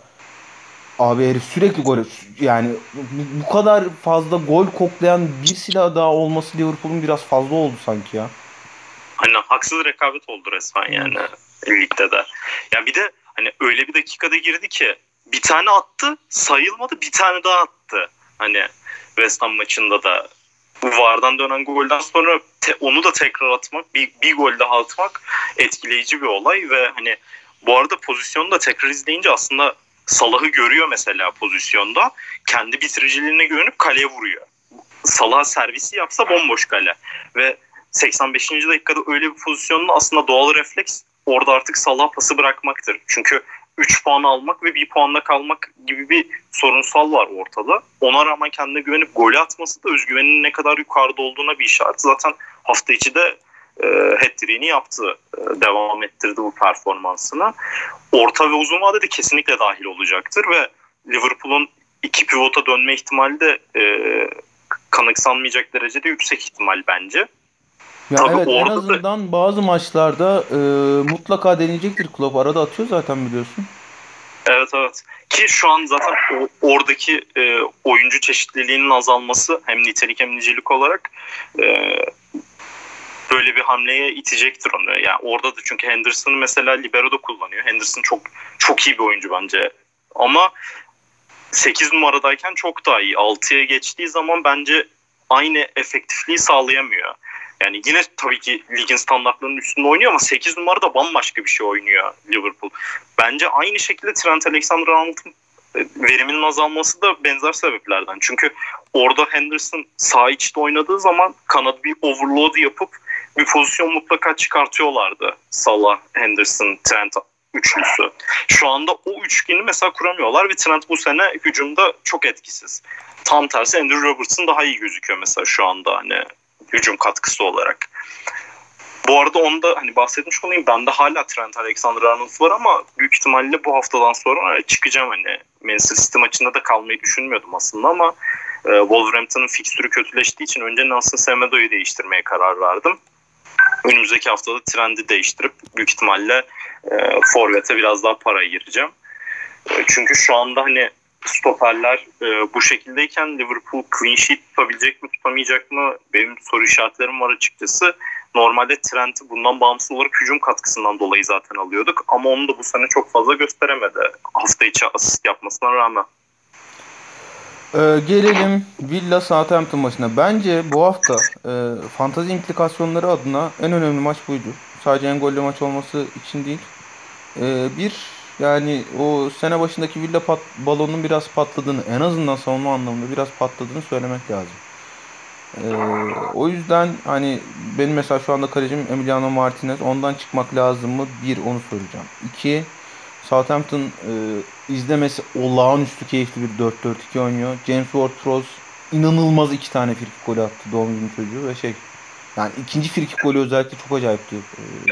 Speaker 1: abi herif sürekli gol yani bu kadar fazla gol koklayan bir silah daha olması Liverpool'un biraz fazla oldu sanki ya.
Speaker 2: Hani haksız rekabet oldu resmen yani ligde de. Ya bir de hani öyle bir dakikada girdi ki bir tane attı sayılmadı bir tane daha attı. Hani West Ham maçında da VAR'dan dönen golden sonra te, onu da tekrar atmak, bir, bir gol daha atmak etkileyici bir olay ve hani bu arada pozisyonu da tekrar izleyince aslında Salah'ı görüyor mesela pozisyonda. Kendi bitiriciliğine güvenip kaleye vuruyor. Salah servisi yapsa bomboş kale. Ve 85. dakikada öyle bir pozisyonda aslında doğal refleks orada artık Salah pası bırakmaktır. Çünkü 3 puan almak ve 1 puanla kalmak gibi bir sorunsal var ortada. Ona rağmen kendine güvenip golü atması da özgüveninin ne kadar yukarıda olduğuna bir işaret. Zaten hafta içi de e, hat yaptı. E, devam ettirdi bu performansını. Orta ve uzun vadede kesinlikle dahil olacaktır ve Liverpool'un iki pivota dönme ihtimali de e, kanıksanmayacak derecede yüksek ihtimal bence.
Speaker 1: Ya Tabii evet en azından da... bazı maçlarda e, mutlaka deneyecektir Klopp. Arada atıyor zaten biliyorsun.
Speaker 2: Evet evet. Ki şu an zaten o, oradaki e, oyuncu çeşitliliğinin azalması hem nitelik hem nicelik olarak e, böyle bir hamleye itecektir onu. Yani orada da çünkü Henderson'ı mesela libero'da kullanıyor. Henderson çok çok iyi bir oyuncu bence. Ama 8 numaradayken çok daha iyi. 6'ya geçtiği zaman bence aynı efektifliği sağlayamıyor. Yani yine tabii ki ligin standartlarının üstünde oynuyor ama 8 numarada bambaşka bir şey oynuyor Liverpool. Bence aynı şekilde Trent Alexander-Arnold'un e, veriminin azalması da benzer sebeplerden. Çünkü orada Henderson sağ içte oynadığı zaman kanat bir overload yapıp bir pozisyon mutlaka çıkartıyorlardı. Salah, Henderson, Trent üçlüsü. Şu anda o üçgeni mesela kuramıyorlar ve Trent bu sene hücumda çok etkisiz. Tam tersi Andrew Robertson daha iyi gözüküyor mesela şu anda hani hücum katkısı olarak. Bu arada onu da hani bahsetmiş olayım. Bende hala Trent Alexander-Arnold var ama büyük ihtimalle bu haftadan sonra çıkacağım hani. Manchester City maçında da kalmayı düşünmüyordum aslında ama e, Wolverhampton'ın fikstürü kötüleştiği için önce Nelson Semedo'yu değiştirmeye karar verdim. Önümüzdeki haftada trendi değiştirip büyük ihtimalle e, Forvet'e biraz daha para ayıracağım. E, çünkü şu anda hani stoperler e, bu şekildeyken Liverpool clean sheet tutabilecek mi tutamayacak mı benim soru işaretlerim var açıkçası. Normalde Trent'i bundan bağımsız olarak hücum katkısından dolayı zaten alıyorduk ama onu da bu sene çok fazla gösteremedi hafta içi asist yapmasına rağmen.
Speaker 1: Ee, gelelim Villa Southampton maçına. Bence bu hafta e, fantazi implikasyonları adına en önemli maç buydu. Sadece en gollü maç olması için değil. Ee, bir yani o sene başındaki Villa pat, balonun biraz patladığını en azından savunma anlamında biraz patladığını söylemek lazım. Ee, o yüzden hani benim mesela şu anda kalecim Emiliano Martinez ondan çıkmak lazım mı? Bir onu soracağım. İki Southampton e, izlemesi olağanüstü keyifli bir 4-4-2 oynuyor. James Ward-Prowse inanılmaz iki tane frikik golü attı doğum günü çocuğu ve şey yani ikinci frikik golü özellikle çok acayipti. Ee,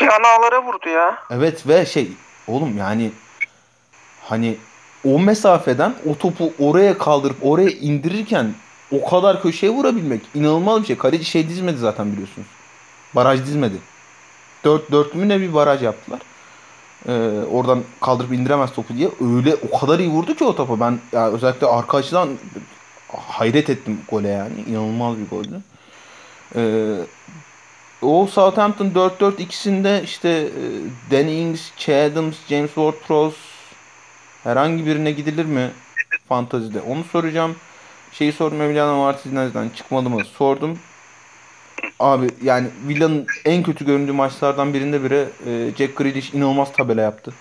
Speaker 3: Yan ağlara vurdu ya.
Speaker 1: Evet ve şey oğlum yani hani o mesafeden o topu oraya kaldırıp oraya indirirken o kadar köşeye vurabilmek inanılmaz bir şey. Kaleci şey dizmedi zaten biliyorsunuz. Baraj dizmedi. 4 4 mü ne bir baraj yaptılar. Ee, oradan kaldırıp indiremez topu diye öyle o kadar iyi vurdu ki o topa. Ben ya özellikle arka açıdan hayret ettim gole yani. İnanılmaz bir goldü. Ee, o Southampton 4-4 ikisinde işte e, Danny Ings, Che Adams, James Ward-Prowse herhangi birine gidilir mi fantazide? Onu soracağım. Şeyi sordum Emiliano Martinez'den çıkmadı mı? Sordum. Abi yani Villa'nın en kötü göründüğü maçlardan birinde biri e, Jack Grealish inanılmaz tabela yaptı.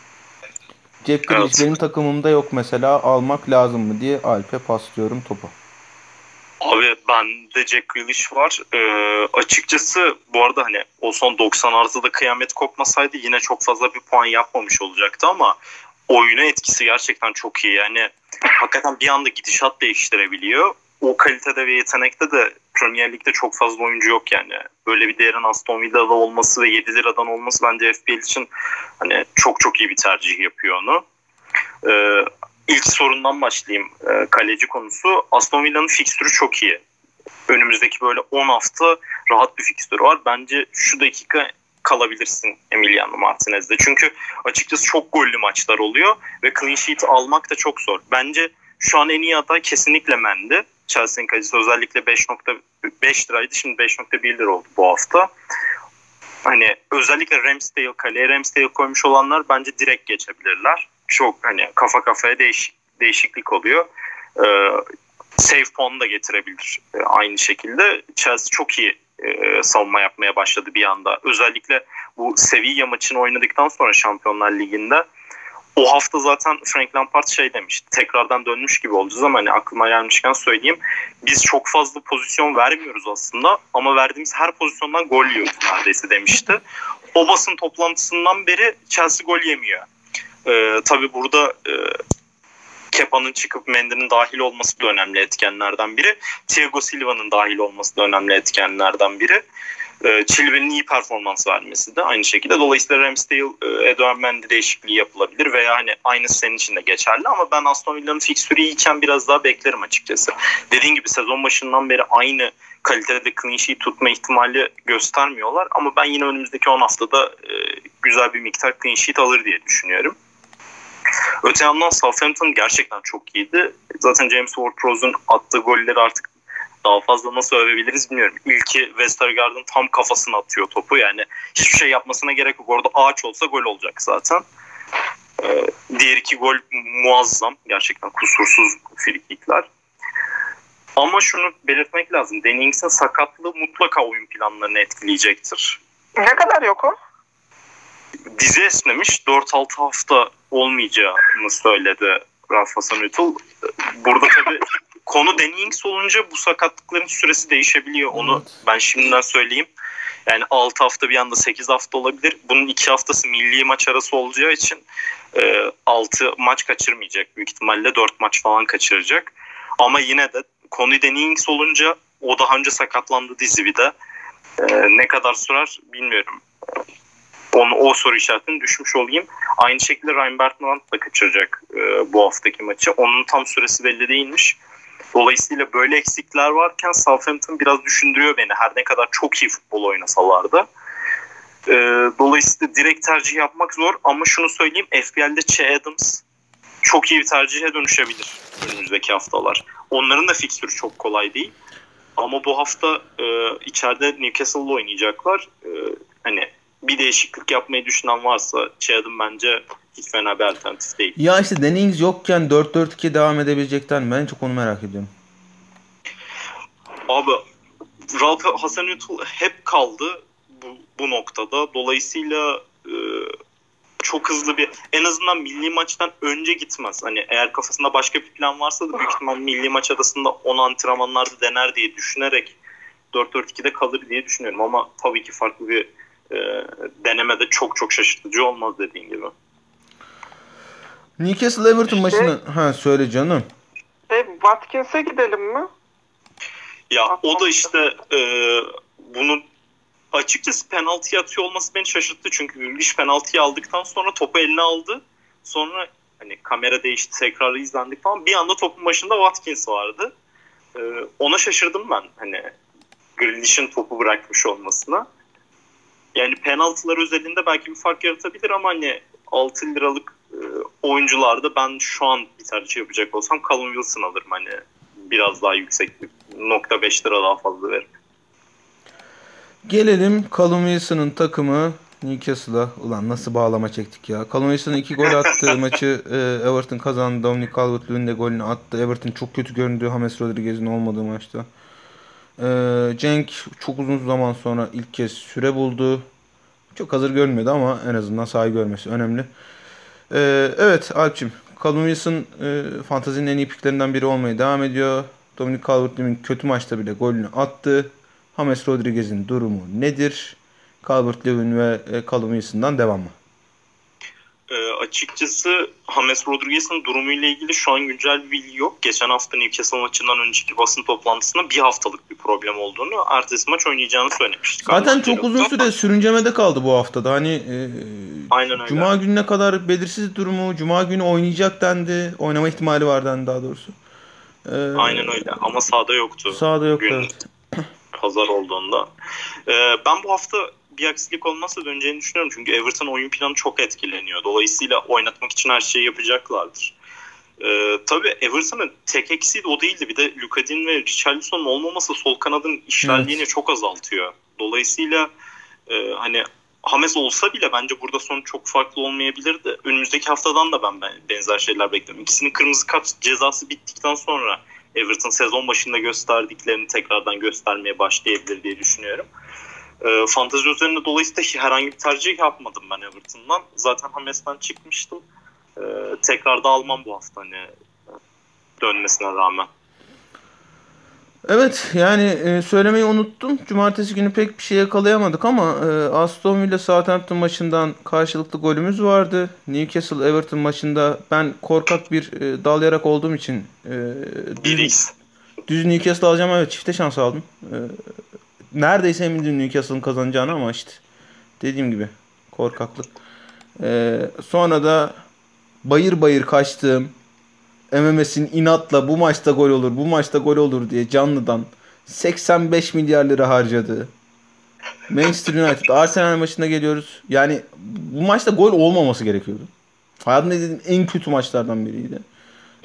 Speaker 1: Jack Grealish
Speaker 2: Evet.
Speaker 1: benim takımımda yok mesela almak lazım mı diye Alp'e paslıyorum topu.
Speaker 2: Abi bende Jack Grealish var. Ee, açıkçası bu arada hani o son 90 artıda kıyamet kopmasaydı yine çok fazla bir puan yapmamış olacaktı ama oyuna etkisi gerçekten çok iyi. Yani hakikaten bir anda gidişat değiştirebiliyor. O kalitede ve yetenekte de Premier Lig'de çok fazla oyuncu yok yani. Böyle bir değerin Aston Villa'da olması ve 7 liradan olması bence FPL için hani çok çok iyi bir tercih yapıyor onu. Ee, ilk sorundan başlayayım. Ee, kaleci konusu. Aston Villa'nın fikstürü çok iyi. Önümüzdeki böyle 10 hafta rahat bir fikstürü var. Bence şu dakika kalabilirsin Emiliano Martinez'de. Çünkü açıkçası çok gollü maçlar oluyor ve clean sheet almak da çok zor. Bence şu an en iyi aday kesinlikle Mendy. Chelsea'nin kalecisi özellikle 5.5 liraydı. Şimdi 5.1 lira oldu bu hafta. Hani özellikle Ramsdale kaleye Ramsdale koymuş olanlar bence direkt geçebilirler. Çok hani kafa kafaya değişik, değişiklik oluyor. Ee, save puanı da getirebilir ee, aynı şekilde. Chelsea çok iyi e, savunma yapmaya başladı bir anda. Özellikle bu Sevilla maçını oynadıktan sonra Şampiyonlar Ligi'nde o hafta zaten Frank Lampard şey demişti. Tekrardan dönmüş gibi olacağız ama hani aklıma gelmişken söyleyeyim. Biz çok fazla pozisyon vermiyoruz aslında ama verdiğimiz her pozisyondan gol yiyoruz neredeyse demişti. O basın toplantısından beri Chelsea gol yemiyor. Ee, tabii burada e, Kepa'nın çıkıp Mendy'nin dahil olması da önemli etkenlerden biri. Thiago Silva'nın dahil olması da önemli etkenlerden biri. E, Chilwell'in iyi performans vermesi de aynı şekilde. Dolayısıyla Ramsdale, e, Edouard Mendy değişikliği yapılabilir veya hani aynısı senin için de geçerli ama ben Aston Villa'nın fikstürü iyiyken biraz daha beklerim açıkçası. Dediğin gibi sezon başından beri aynı kalitede clean sheet tutma ihtimali göstermiyorlar ama ben yine önümüzdeki 10 haftada e, güzel bir miktar clean sheet alır diye düşünüyorum. Öte yandan Southampton gerçekten çok iyiydi. Zaten James Ward-Prowse'un attığı golleri artık daha fazla nasıl övebiliriz bilmiyorum. İlki Westergaard'ın tam kafasına atıyor topu. Yani hiçbir şey yapmasına gerek yok. Orada ağaç olsa gol olacak zaten. Ee, diğer iki gol muazzam. Gerçekten kusursuz frikikler. Ama şunu belirtmek lazım. Dennings'in sakatlığı mutlaka oyun planlarını etkileyecektir.
Speaker 3: Ne kadar yok o?
Speaker 2: Dizi esnemiş 4-6 hafta olmayacağını söyledi Ralf Hasenhüttl. Burada tabii konu Dennings olunca bu sakatlıkların süresi değişebiliyor. Onu
Speaker 1: Evet.
Speaker 2: ben şimdiden söyleyeyim. Yani 6 hafta bir anda 8 hafta olabilir. Bunun 2 haftası milli maç arası olacağı için 6 maç kaçırmayacak. Büyük ihtimalle 4 maç falan kaçıracak. Ama yine de konu Dennings olunca o daha önce sakatlandı dizi bir de. E, ne kadar sürer bilmiyorum onu o soru işaretini düşmüş olayım. Aynı şekilde Ryan Bertrand da kaçıracak e, bu haftaki maçı. Onun tam süresi belli değilmiş. Dolayısıyla böyle eksikler varken Southampton biraz düşündürüyor beni. Her ne kadar çok iyi futbol oynasalar da. E, dolayısıyla direkt tercih yapmak zor ama şunu söyleyeyim FPL'de Che Adams çok iyi bir tercihe dönüşebilir önümüzdeki haftalar. Onların da fikstürü çok kolay değil. Ama bu hafta e, içeride Newcastle'la oynayacaklar. E, hani bir değişiklik yapmayı düşünen varsa Chad'ın bence hiç fena bir alternatif değil.
Speaker 1: Ya işte Dennings yokken 4-4-2 devam edebilecekler mi? Ben çok onu merak ediyorum.
Speaker 2: Abi Ralph Hasenhüttl hep kaldı bu, bu noktada. Dolayısıyla e, çok hızlı bir en azından milli maçtan önce gitmez. Hani eğer kafasında başka bir plan varsa da büyük ihtimal milli maç arasında onu antrenmanlarda dener diye düşünerek 4-4-2'de kalır diye düşünüyorum. Ama tabii ki farklı bir e, denemede çok çok şaşırtıcı olmaz dediğin gibi.
Speaker 1: Newcastle Everton
Speaker 3: İşte-
Speaker 1: maçını ha söyle canım.
Speaker 3: E, Watkins'e gidelim mi?
Speaker 2: Ya o da işte e, bunu açıkçası penaltı atıyor olması beni şaşırttı. Çünkü Grealish penaltıyı aldıktan sonra topu eline aldı. Sonra hani kamera değişti tekrarı izlendik falan. Bir anda topun başında Watkins vardı. Ee, ona şaşırdım ben hani Grealish'in topu bırakmış olmasına. Yani penaltılar özelinde belki bir fark yaratabilir ama hani 6 liralık e, oyuncularda ben şu an bir tercih yapacak olsam Callum Wilson alırım hani biraz daha yüksek bir nokta 5 lira daha fazla veririm.
Speaker 1: Gelelim Callum Wilson'ın takımı Newcastle'a. Ulan nasıl bağlama çektik ya. Callum Wilson'ın iki gol attığı maçı e, Everton kazandı. Dominic Calvert-Lewin de golünü attı. Everton çok kötü göründü James Rodriguez'in olmadığı maçta. E, Cenk çok uzun zaman sonra ilk kez süre buldu. Çok hazır görünmüyordu ama en azından sahayı görmesi önemli. E, evet Alp'cim. Callum Wilson e, fantazinin en iyi piklerinden biri olmaya devam ediyor. Dominic Calvert-Lewin kötü maçta bile golünü attı. James Rodriguez'in durumu nedir? Calvert-Lewin ve e, Callum Wilson'dan devam mı?
Speaker 2: E, açıkçası James Rodriguez'in durumuyla ilgili şu an güncel bir bilgi yok. Geçen hafta Newcastle maçından önceki basın toplantısında bir haftalık bir problem olduğunu, ertesi maç oynayacağını söylemiştik.
Speaker 1: Zaten çok uzun süre sürüncemede kaldı bu haftada. Hani e,
Speaker 2: Aynen öyle.
Speaker 1: Cuma gününe kadar belirsiz durumu, Cuma günü oynayacak dendi. Oynama ihtimali var dendi daha doğrusu.
Speaker 2: E, Aynen öyle ama sahada yoktu.
Speaker 1: Sahada yoktu. Gün, evet.
Speaker 2: Pazar olduğunda. E, ben bu hafta bir aksilik olmazsa döneceğini düşünüyorum. Çünkü Everton oyun planı çok etkileniyor. Dolayısıyla oynatmak için her şeyi yapacaklardır. Ee, tabii Everton'ın tek eksiği de o değildi. Bir de Lukadin ve Richarlison'un olmaması sol kanadın işlerliğini evet. çok azaltıyor. Dolayısıyla e, hani Hames olsa bile bence burada son çok farklı olmayabilirdi. Önümüzdeki haftadan da ben benzer şeyler bekliyorum. İkisinin kırmızı kart cezası bittikten sonra Everton sezon başında gösterdiklerini tekrardan göstermeye başlayabilir diye düşünüyorum. E, fantezi üzerinde dolayısıyla herhangi bir tercih yapmadım ben Everton'dan. Zaten Hames'ten çıkmıştım. E, tekrar da almam bu hafta hani dönmesine rağmen.
Speaker 1: Evet yani e, söylemeyi unuttum. Cumartesi günü pek bir şey yakalayamadık ama e, Aston Villa Southampton maçından karşılıklı golümüz vardı. Newcastle Everton maçında ben korkak bir e, dalayarak olduğum için e, düz, düz Newcastle alacağım evet çifte şans aldım. E, neredeyse emindim Newcastle'ın kazanacağını ama işte dediğim gibi korkaklık. Ee, sonra da bayır bayır kaçtığım MMS'in inatla bu maçta gol olur, bu maçta gol olur diye canlıdan 85 milyar lira harcadı. Manchester United Arsenal maçına geliyoruz. Yani bu maçta gol olmaması gerekiyordu. Hayatımda izlediğim en kötü maçlardan biriydi.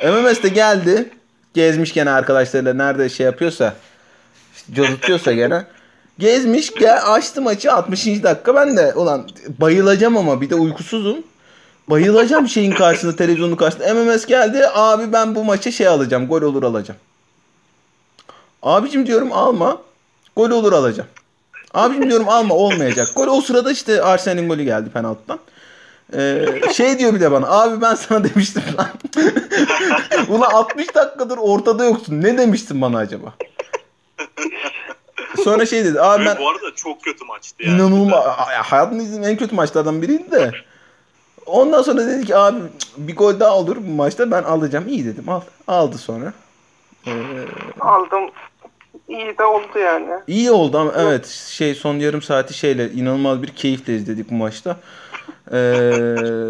Speaker 1: MMS de geldi. Gezmiş gene arkadaşlarıyla nerede şey yapıyorsa işte cozutuyorsa gene. Gezmiş gel açtı maçı 60. dakika ben de ulan bayılacağım ama bir de uykusuzum. Bayılacağım şeyin karşısında televizyonun karşısında. MMS geldi abi ben bu maçı şey alacağım gol olur alacağım. Abicim diyorum alma gol olur alacağım. Abicim diyorum alma olmayacak. Gol o sırada işte Arsenal'in golü geldi penaltıdan. Ee, şey diyor bir de bana abi ben sana demiştim lan. Ulan 60 dakikadır ortada yoksun. Ne demiştin bana acaba? Sonra şey dedi. Abi ben...
Speaker 2: Bu arada çok kötü maçtı yani.
Speaker 1: İnanılmaz. Hayatımda izlediğim en kötü maçlardan biriydi de. Ondan sonra dedi ki abi bir gol daha olur bu maçta ben alacağım. İyi dedim al. Aldı sonra.
Speaker 3: Ee... Aldım. İyi de oldu yani.
Speaker 1: İyi oldu ama evet şey son yarım saati şeyle inanılmaz bir keyifle izledik bu maçta.
Speaker 3: Ee...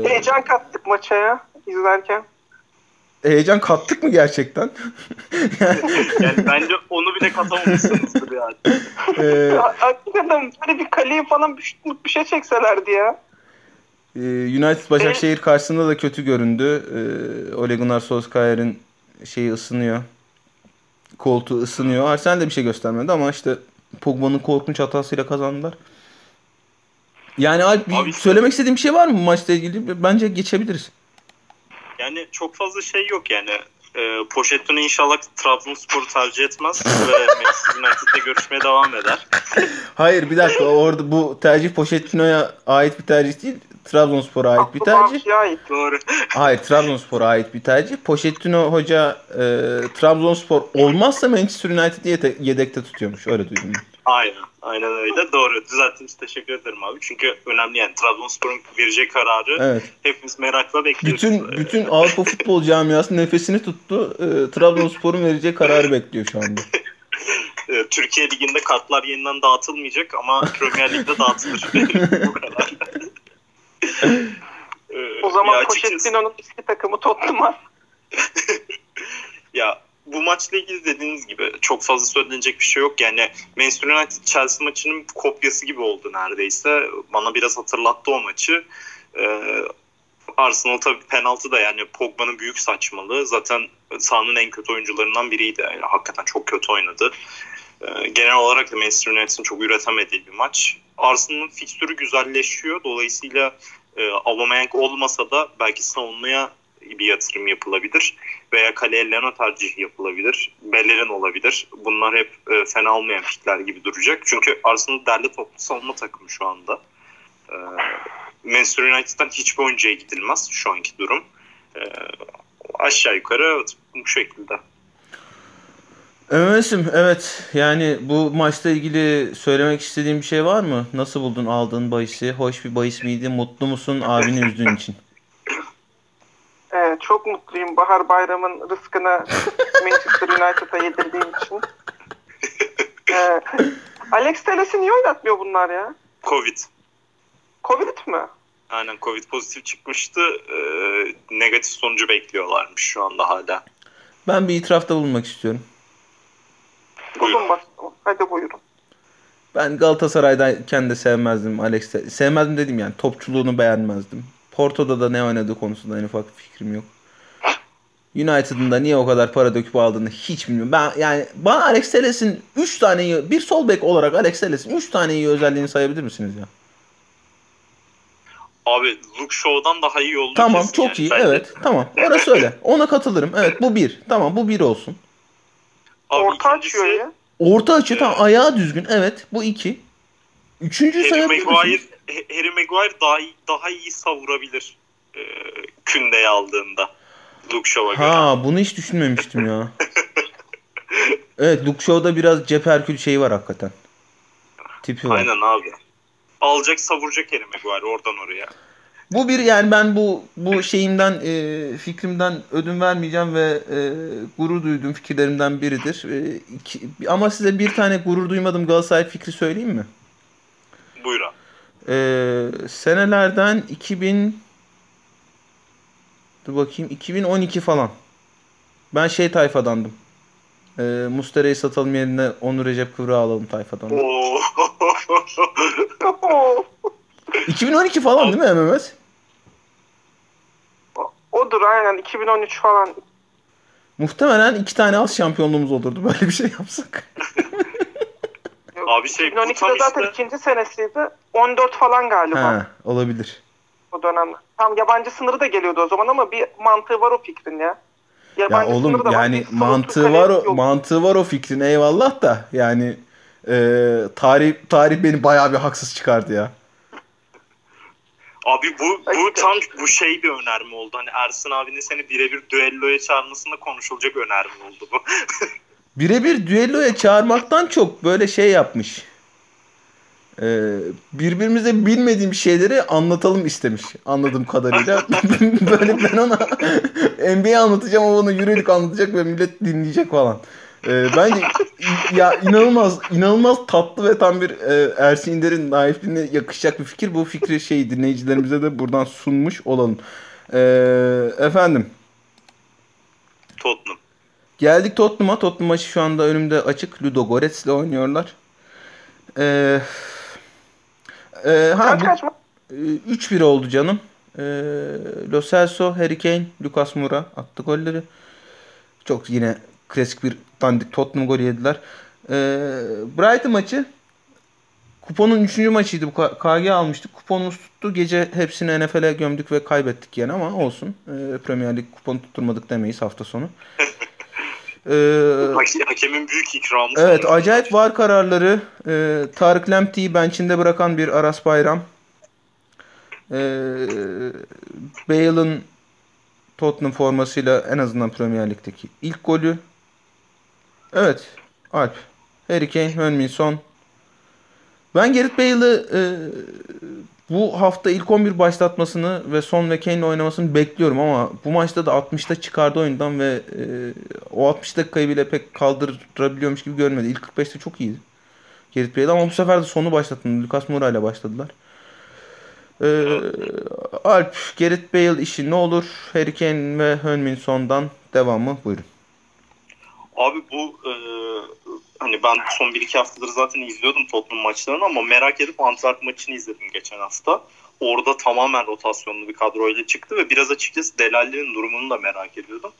Speaker 3: Heyecan kattık maça ya izlerken
Speaker 1: heyecan kattık mı gerçekten?
Speaker 2: yani bence onu bile katamamışsınızdır yani.
Speaker 3: Ee, Hakikaten böyle bir kaleyi falan bir, bir şey çekselerdi ya.
Speaker 1: Ee, United Başakşehir karşısında da kötü göründü. Ee, Ole Gunnar Solskjaer'in şeyi ısınıyor. Koltuğu ısınıyor. Arsenal de bir şey göstermedi ama işte Pogba'nın korkunç hatasıyla kazandılar. Yani Alp Abi, söylemek istediğim bir şey var mı maçla ilgili? Bence geçebiliriz.
Speaker 2: Yani çok fazla şey yok yani. E, Pochettino inşallah Trabzonspor'u tercih etmez ve Manchester United'le görüşmeye devam eder.
Speaker 1: Hayır bir dakika orada bu tercih Pochettino'ya ait bir tercih değil. Trabzonspor'a ait bir tercih.
Speaker 3: ait doğru.
Speaker 1: Hayır Trabzonspor'a ait bir tercih. Pochettino hoca e, Trabzonspor olmazsa Manchester United'i yedekte tutuyormuş. Öyle duydum.
Speaker 2: Aynen. Aynen öyle. Doğru. Düzelttiğiniz teşekkür ederim abi. Çünkü önemli yani Trabzonspor'un vereceği kararı evet. hepimiz merakla bekliyoruz.
Speaker 1: Bütün bütün Avrupa futbol camiası nefesini tuttu. E, Trabzonspor'un vereceği kararı bekliyor şu anda.
Speaker 2: evet, Türkiye Ligi'nde kartlar yeniden dağıtılmayacak ama Premier Lig'de dağıtılır. Bu kadar.
Speaker 3: O zaman
Speaker 2: ya
Speaker 3: Pochettino'nun eski takımı Tottenham'a.
Speaker 2: Ya bu maçla ilgili dediğiniz gibi çok fazla söylenecek bir şey yok. Yani Manchester United Chelsea maçının kopyası gibi oldu neredeyse. Bana biraz hatırlattı o maçı. Ee, Arsenal tabii penaltı da yani Pogba'nın büyük saçmalığı. Zaten sahanın en kötü oyuncularından biriydi. Yani hakikaten çok kötü oynadı. Ee, genel olarak da Manchester United'ın çok üretemediği bir maç. Arsenal'ın fikstürü güzelleşiyor. Dolayısıyla e, Aubameyang olmasa da belki savunmaya bir yatırım yapılabilir veya kaleye Leno tercihi yapılabilir. Bellerin olabilir. Bunlar hep e, fena olmayan fikirler gibi duracak. Çünkü Arsenal derli toplu savunma takımı şu anda. E, Manchester United'dan hiçbir oyuncuya gidilmez şu anki durum. E, aşağı yukarı evet, bu şekilde.
Speaker 1: Mehmet'im evet yani bu maçla ilgili söylemek istediğin bir şey var mı? Nasıl buldun aldığın bahisi? Hoş bir bahis miydi? Mutlu musun abini üzdüğün için?
Speaker 3: Ee, çok mutluyum Bahar Bayram'ın rızkını Manchester United'a yedirdiğim için. Ee, Alex Telles'i niye oynatmıyor bunlar ya?
Speaker 2: Covid.
Speaker 3: Covid mi?
Speaker 2: Aynen Covid pozitif çıkmıştı. E, negatif sonucu bekliyorlarmış şu anda hala.
Speaker 1: Ben bir itirafta bulunmak istiyorum.
Speaker 3: Bakalım. Hadi buyurun.
Speaker 1: Ben Galatasaray'dayken de sevmezdim Alex. Sevmezdim dedim yani topçuluğunu beğenmezdim. Porto'da da ne oynadığı konusunda en ufak bir fikrim yok. United'ın da niye o kadar para döküp aldığını hiç bilmiyorum. Ben yani bana Alex Telles'in 3 tane iyi, bir sol bek olarak Alex Telles'in 3 tane iyi özelliğini sayabilir misiniz ya?
Speaker 2: Abi Luke Shaw'dan daha iyi oldu.
Speaker 1: Tamam çok
Speaker 2: yani.
Speaker 1: iyi
Speaker 2: Bence-
Speaker 1: evet tamam orası öyle ona katılırım evet bu bir tamam bu bir olsun.
Speaker 2: Abi
Speaker 3: Orta
Speaker 2: ikincisi,
Speaker 3: açıyor ya.
Speaker 1: Orta açı tam ayağı düzgün evet bu iki. Üçüncü
Speaker 2: Harry Maguire, Harry Maguire daha iyi, daha iyi savurabilir e, kündeye aldığında. Luke Shaw'a göre.
Speaker 1: Ha bunu hiç düşünmemiştim ya. Evet Luke Shaw'da biraz cep Herkül şeyi var hakikaten. Tipi var.
Speaker 2: Aynen abi. Alacak savuracak Harry Maguire oradan oraya.
Speaker 1: Bu bir yani ben bu bu şeyimden e, fikrimden ödün vermeyeceğim ve e, gurur duyduğum fikirlerimden biridir. E, iki- ama size bir tane gurur duymadığım Galatasaray fikri söyleyeyim mi?
Speaker 2: Buyur abi.
Speaker 1: E, senelerden 2000 Dur bakayım 2012 falan. Ben şey tayfadandım. E, Mustera'yı satalım yerine Onur Recep Kıvra alalım.
Speaker 2: Oo,
Speaker 1: 2012 falan değil mi Mehmet?
Speaker 3: Odur aynen 2013 falan.
Speaker 1: Muhtemelen iki tane az şampiyonluğumuz olurdu böyle bir şey yapsak.
Speaker 2: Abi şey, bu
Speaker 3: 2012'de
Speaker 2: tam
Speaker 3: zaten
Speaker 2: işte-
Speaker 3: ikinci senesiydi. 14 falan galiba
Speaker 1: ha, olabilir.
Speaker 3: o dönemde. Tam yabancı sınırı da geliyordu o zaman ama bir mantığı var o fikrin ya.
Speaker 1: Ya
Speaker 3: Yabancı
Speaker 1: oğlum
Speaker 3: sınırı da var,
Speaker 1: yani
Speaker 3: soğutup
Speaker 1: mantığı var o
Speaker 3: yok.
Speaker 1: mantığı var o fikrin eyvallah da yani e, tarih tarih beni bayağı bir haksız çıkardı ya.
Speaker 2: Abi bu bu tam bu şey bir önerme oldu. Hani Ersin abinin seni birebir düelloya çağırmasında konuşulacak önerme oldu bu.
Speaker 1: Birebir düelloya çağırmaktan çok böyle şey yapmış. E, birbirimize bilmediğim şeyleri anlatalım istemiş anladığım kadarıyla. böyle ben ona NBA anlatacağım o bana Euroleague anlatacak ve millet dinleyecek falan. E, bence ya inanılmaz inanılmaz tatlı ve tam bir e, Ersin İnder'in naifliğine yakışacak bir fikir. Bu fikri şey dinleyicilerimize de buradan sunmuş olalım. E, efendim
Speaker 2: Tottenham.
Speaker 1: Geldik Tottenham'a. Tottenham maçı şu anda önümde açık. Ludo Goretz ile oynuyorlar. Ee, e, ha, bu,
Speaker 3: kaç mı?
Speaker 1: e, 3-1 oldu canım. Ee, Lo Celso, Harry Kane, Lucas Moura attı golleri. Çok yine klasik bir dandik Tottenham golü yediler. Ee, Brighton maçı kuponun 3. maçıydı. Bu KG almıştık. Kuponumuz tuttu. Gece hepsini NFL'e gömdük ve kaybettik yani ama olsun. Ee, Premier Lig kupon tutturmadık demeyiz hafta sonu. Ee,
Speaker 2: Hake- hakemin büyük ikramı.
Speaker 1: evet acayip var kararları. Ee, Tarık Lamptey'i bench'inde bırakan bir Aras Bayram. Ee, Bale'ın Tottenham formasıyla en azından Premier Lig'deki ilk golü. Evet. Alp. Harry Kane, Son. Ben Gareth Bale'ı e, bu hafta ilk 11 başlatmasını ve Son ve Kane'le oynamasını bekliyorum ama bu maçta da 60'ta çıkardı oyundan ve e, o 60 dakikayı bile pek kaldırabiliyormuş gibi görmedi. İlk 45'te çok iyiydi. Gerrit Bale ama bu sefer de sonu başlattı. Lucas Moura ile başladılar. Ee, Alp, Gerrit Bale işi ne olur? Harry Kane ve Heung-min Son'dan devamı buyurun.
Speaker 2: Abi bu e, hani ben son 1-2 haftadır zaten izliyordum Tottenham maçlarını ama merak edip Antwerp maçını izledim geçen hafta. Orada tamamen rotasyonlu bir kadroyla çıktı ve biraz açıkçası Delalli'nin durumunu da merak ediyordum.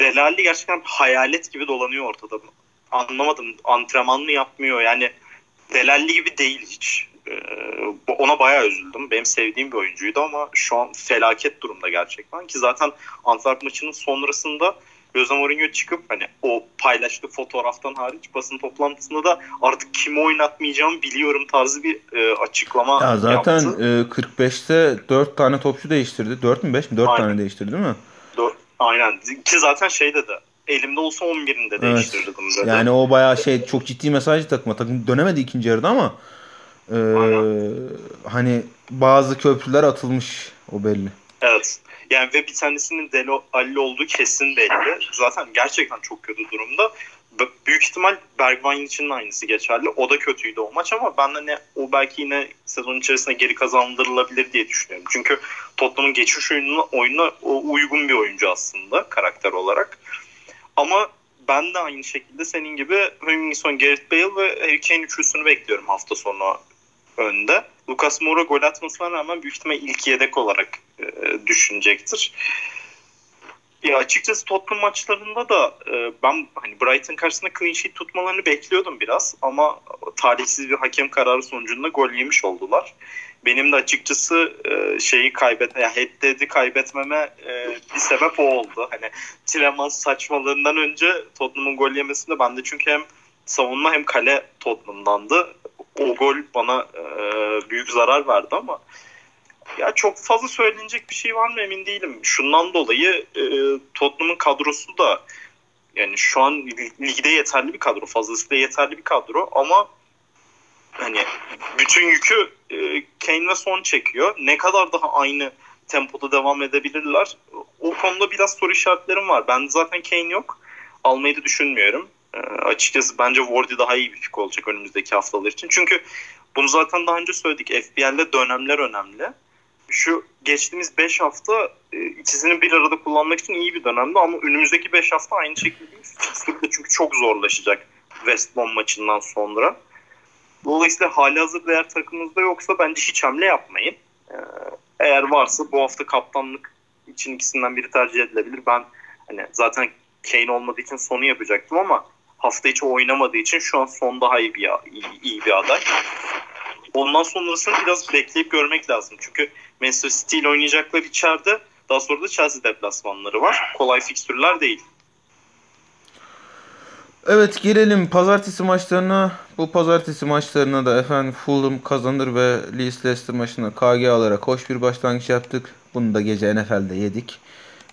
Speaker 2: Delalli gerçekten hayalet gibi dolanıyor ortada. Anlamadım antrenman mı yapmıyor yani Delalli gibi değil hiç. Ee, ona bayağı üzüldüm. Benim sevdiğim bir oyuncuydu ama şu an felaket durumda gerçekten. Ki zaten Antwerp maçının sonrasında Jose Mourinho çıkıp hani o paylaştığı fotoğraftan hariç basın toplantısında da artık kimi oynatmayacağımı biliyorum tarzı bir e, açıklama
Speaker 1: ya zaten
Speaker 2: yaptı.
Speaker 1: e, 45'te 4 tane topçu değiştirdi. 4 mü 5 mi? 4
Speaker 2: Aynen.
Speaker 1: tane değiştirdi değil mi?
Speaker 2: Do- Aynen. Ki zaten şey dedi. Elimde olsa 11'ini de
Speaker 1: Evet.
Speaker 2: değiştirirdim dedi.
Speaker 1: Yani o bayağı şey çok ciddi mesaj takma. Takım dönemedi ikinci yarıda ama e, hani bazı köprüler atılmış o belli.
Speaker 2: Evet. Yani ve bir tanesinin Delo Ali olduğu kesin belli. Zaten gerçekten çok kötü durumda. Büyük ihtimal Bergwijn için de aynısı geçerli. O da kötüydü o maç ama ben ne o belki yine sezon içerisinde geri kazandırılabilir diye düşünüyorum. Çünkü Tottenham'ın geçiş oyununa, oyununa o uygun bir oyuncu aslında karakter olarak. Ama ben de aynı şekilde senin gibi Hüminson, Gareth Bale ve Harry Kane üçlüsünü bekliyorum hafta sonu önde. Lucas Moura gol atmasına rağmen büyük ihtimal ilk yedek olarak e, düşünecektir. Ya açıkçası Tottenham maçlarında da e, ben hani Brighton karşısında clean sheet tutmalarını bekliyordum biraz ama talihsiz bir hakem kararı sonucunda gol yemiş oldular. Benim de açıkçası e, şeyi kaybet, yani headdead'i kaybetmeme e, bir sebep o oldu. Hani Tielemans saçmalığından önce Tottenham'ın gol yemesinde ben de çünkü hem savunma hem kale Tottenham'dandı. O gol bana e, büyük zarar verdi ama ya çok fazla söylenecek bir şey var mı emin değilim. Şundan dolayı e, Tottenham'ın kadrosu da yani şu an ligde yeterli bir kadro. Fazlasıyla yeterli bir kadro ama hani bütün yükü e, Kane ve Son çekiyor. Ne kadar daha aynı tempoda devam edebilirler? O konuda biraz soru işaretlerim var. Ben zaten Kane yok. Almayı da düşünmüyorum. E, açıkçası bence Wardy daha iyi bir pik olacak önümüzdeki haftalar için. Çünkü bunu zaten daha önce söyledik. FBL'de dönemler önemli. Şu geçtiğimiz 5 hafta e, ikisini bir arada kullanmak için iyi bir dönemdi ama önümüzdeki 5 hafta aynı şekilde değil. Çünkü çok zorlaşacak West Brom maçından sonra. Dolayısıyla hali hazırda eğer takımınızda yoksa bence hiç hamle yapmayın. Ee, eğer varsa bu hafta kaptanlık için ikisinden biri tercih edilebilir. Ben hani zaten Kane olmadığı için sonu yapacaktım ama hafta içi oynamadığı için şu an son daha iyi bir iyi, iyi bir aday. Ondan sonrasını biraz bekleyip görmek lazım. Çünkü Manchester City ile oynayacaklar içeride. Daha sonra da Chelsea deplasmanları var. Kolay fikstürler değil.
Speaker 1: Evet gelelim pazartesi maçlarına. Bu pazartesi maçlarına da efendim Fulham kazanır ve Leeds Leicester maçına KG alarak hoş bir başlangıç yaptık. Bunu da gece NFL'de yedik.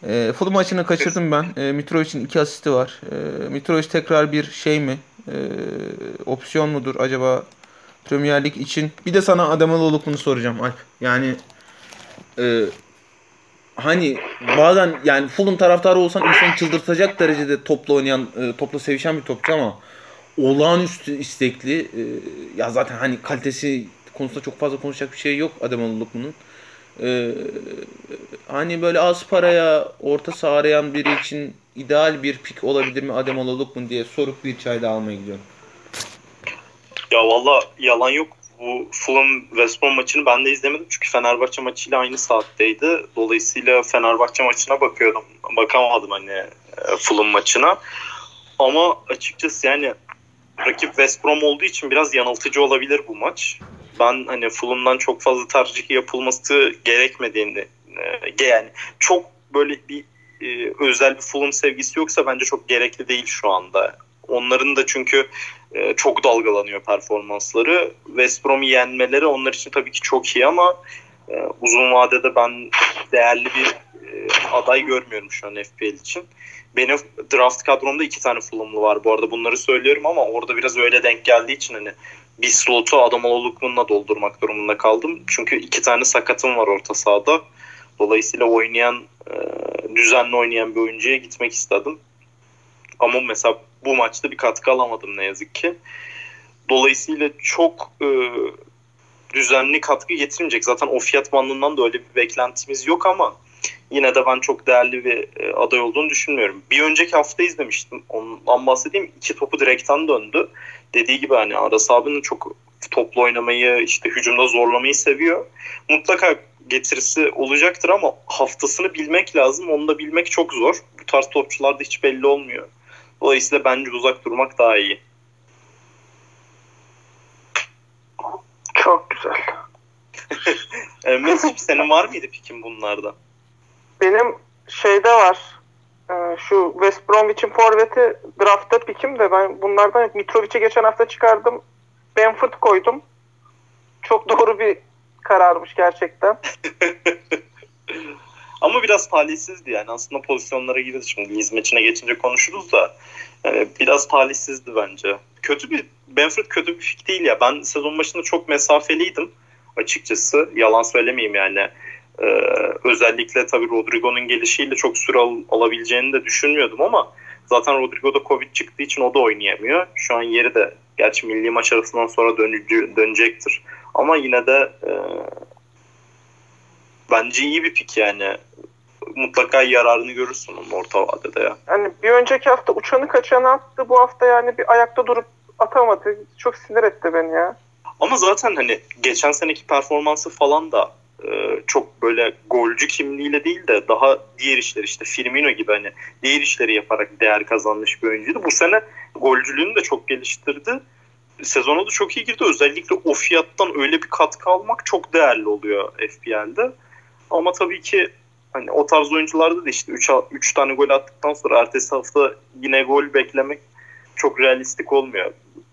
Speaker 1: E, Fulham maçını kaçırdım ben. E, Mitrovic'in iki asisti var. E, Mitrovic tekrar bir şey mi? E, opsiyon mudur acaba Premier Lig için? Bir de sana Adem bunu soracağım Alp. Yani e, hani bazen yani Fulham taraftarı olsan insanı çıldırtacak derecede topla oynayan, e, topla sevişen bir topçu ama olağanüstü istekli. E, ya zaten hani kalitesi konusunda çok fazla konuşacak bir şey yok Adem bunun. E, hani böyle az paraya orta saha arayan biri için ideal bir pik olabilir mi Adem Lukman diye sorup bir çay da almaya gidiyorum.
Speaker 2: Ya valla yalan yok. Bu Fulham West Brom maçını ben de izlemedim çünkü Fenerbahçe maçıyla aynı saatteydi. Dolayısıyla Fenerbahçe maçına bakıyordum. Bakamadım hani e, Fulham maçına. Ama açıkçası yani rakip West Brom olduğu için biraz yanıltıcı olabilir bu maç. Ben hani Fulham'dan çok fazla tercih yapılması gerekmediğini e, yani çok böyle bir e, özel bir Fulham sevgisi yoksa bence çok gerekli değil şu anda. Onların da çünkü e, çok dalgalanıyor performansları. West Brom'u yenmeleri onlar için tabii ki çok iyi ama e, uzun vadede ben değerli bir e, aday görmüyorum şu an FPL için. Benim draft kadromda iki tane Fulham'lı var bu arada bunları söylüyorum ama orada biraz öyle denk geldiği için hani bir slotu Adamoğlu Lukman'la doldurmak durumunda kaldım. Çünkü iki tane sakatım var orta sahada. Dolayısıyla oynayan, e, düzenli oynayan bir oyuncuya gitmek istedim. Ama mesela bu maçta bir katkı alamadım ne yazık ki. Dolayısıyla çok e, düzenli katkı getirmeyecek. Zaten o fiyat bandından da öyle bir beklentimiz yok ama yine de ben çok değerli bir e, aday olduğunu düşünmüyorum. Bir önceki hafta izlemiştim. Ondan bahsedeyim. İki topu direkten döndü. Dediği gibi hani Aras abinin çok toplu oynamayı, işte hücumda zorlamayı seviyor. Mutlaka getirisi olacaktır ama haftasını bilmek lazım. Onu da bilmek çok zor. Bu tarz topçularda hiç belli olmuyor. Dolayısıyla bence uzak durmak daha iyi.
Speaker 3: Çok güzel.
Speaker 2: Mesut senin var mıydı pikin bunlardan?
Speaker 3: Benim şeyde var. Ee, şu West Bromwich'in forveti draftta pikim de ben bunlardan Mitrovic'i geçen hafta çıkardım. Benford koydum. Çok doğru bir kararmış gerçekten.
Speaker 2: Ama biraz talihsizdi yani. Aslında pozisyonlara girdi. Şimdi Leeds maçına geçince konuşuruz da yani biraz talihsizdi bence. Kötü bir Benford kötü bir fik değil ya. Ben sezon başında çok mesafeliydim açıkçası. Yalan söylemeyeyim yani. Ee, özellikle tabii Rodrigo'nun gelişiyle çok süre al- alabileceğini de düşünmüyordum ama zaten Rodrigo'da Covid çıktığı için o da oynayamıyor. Şu an yeri de gerçi milli maç arasından sonra dönücü, dönecektir. Ama yine de e, bence iyi bir pik yani. Mutlaka yararını görürsün onun orta vadede ya.
Speaker 3: Yani bir önceki hafta uçanı kaçanı attı. Bu hafta yani bir ayakta durup atamadı. Çok sinir etti beni ya.
Speaker 2: Ama zaten hani geçen seneki performansı falan da çok böyle golcü kimliğiyle değil de daha diğer işler işte Firmino gibi hani diğer işleri yaparak değer kazanmış bir oyuncuydu. Bu sene golcülüğünü de çok geliştirdi. Sezona da çok iyi girdi. Özellikle o fiyattan öyle bir katkı almak çok değerli oluyor FPL'de. Ama tabii ki hani o tarz oyuncularda da işte 3 3 tane gol attıktan sonra ertesi hafta yine gol beklemek çok realistik olmuyor.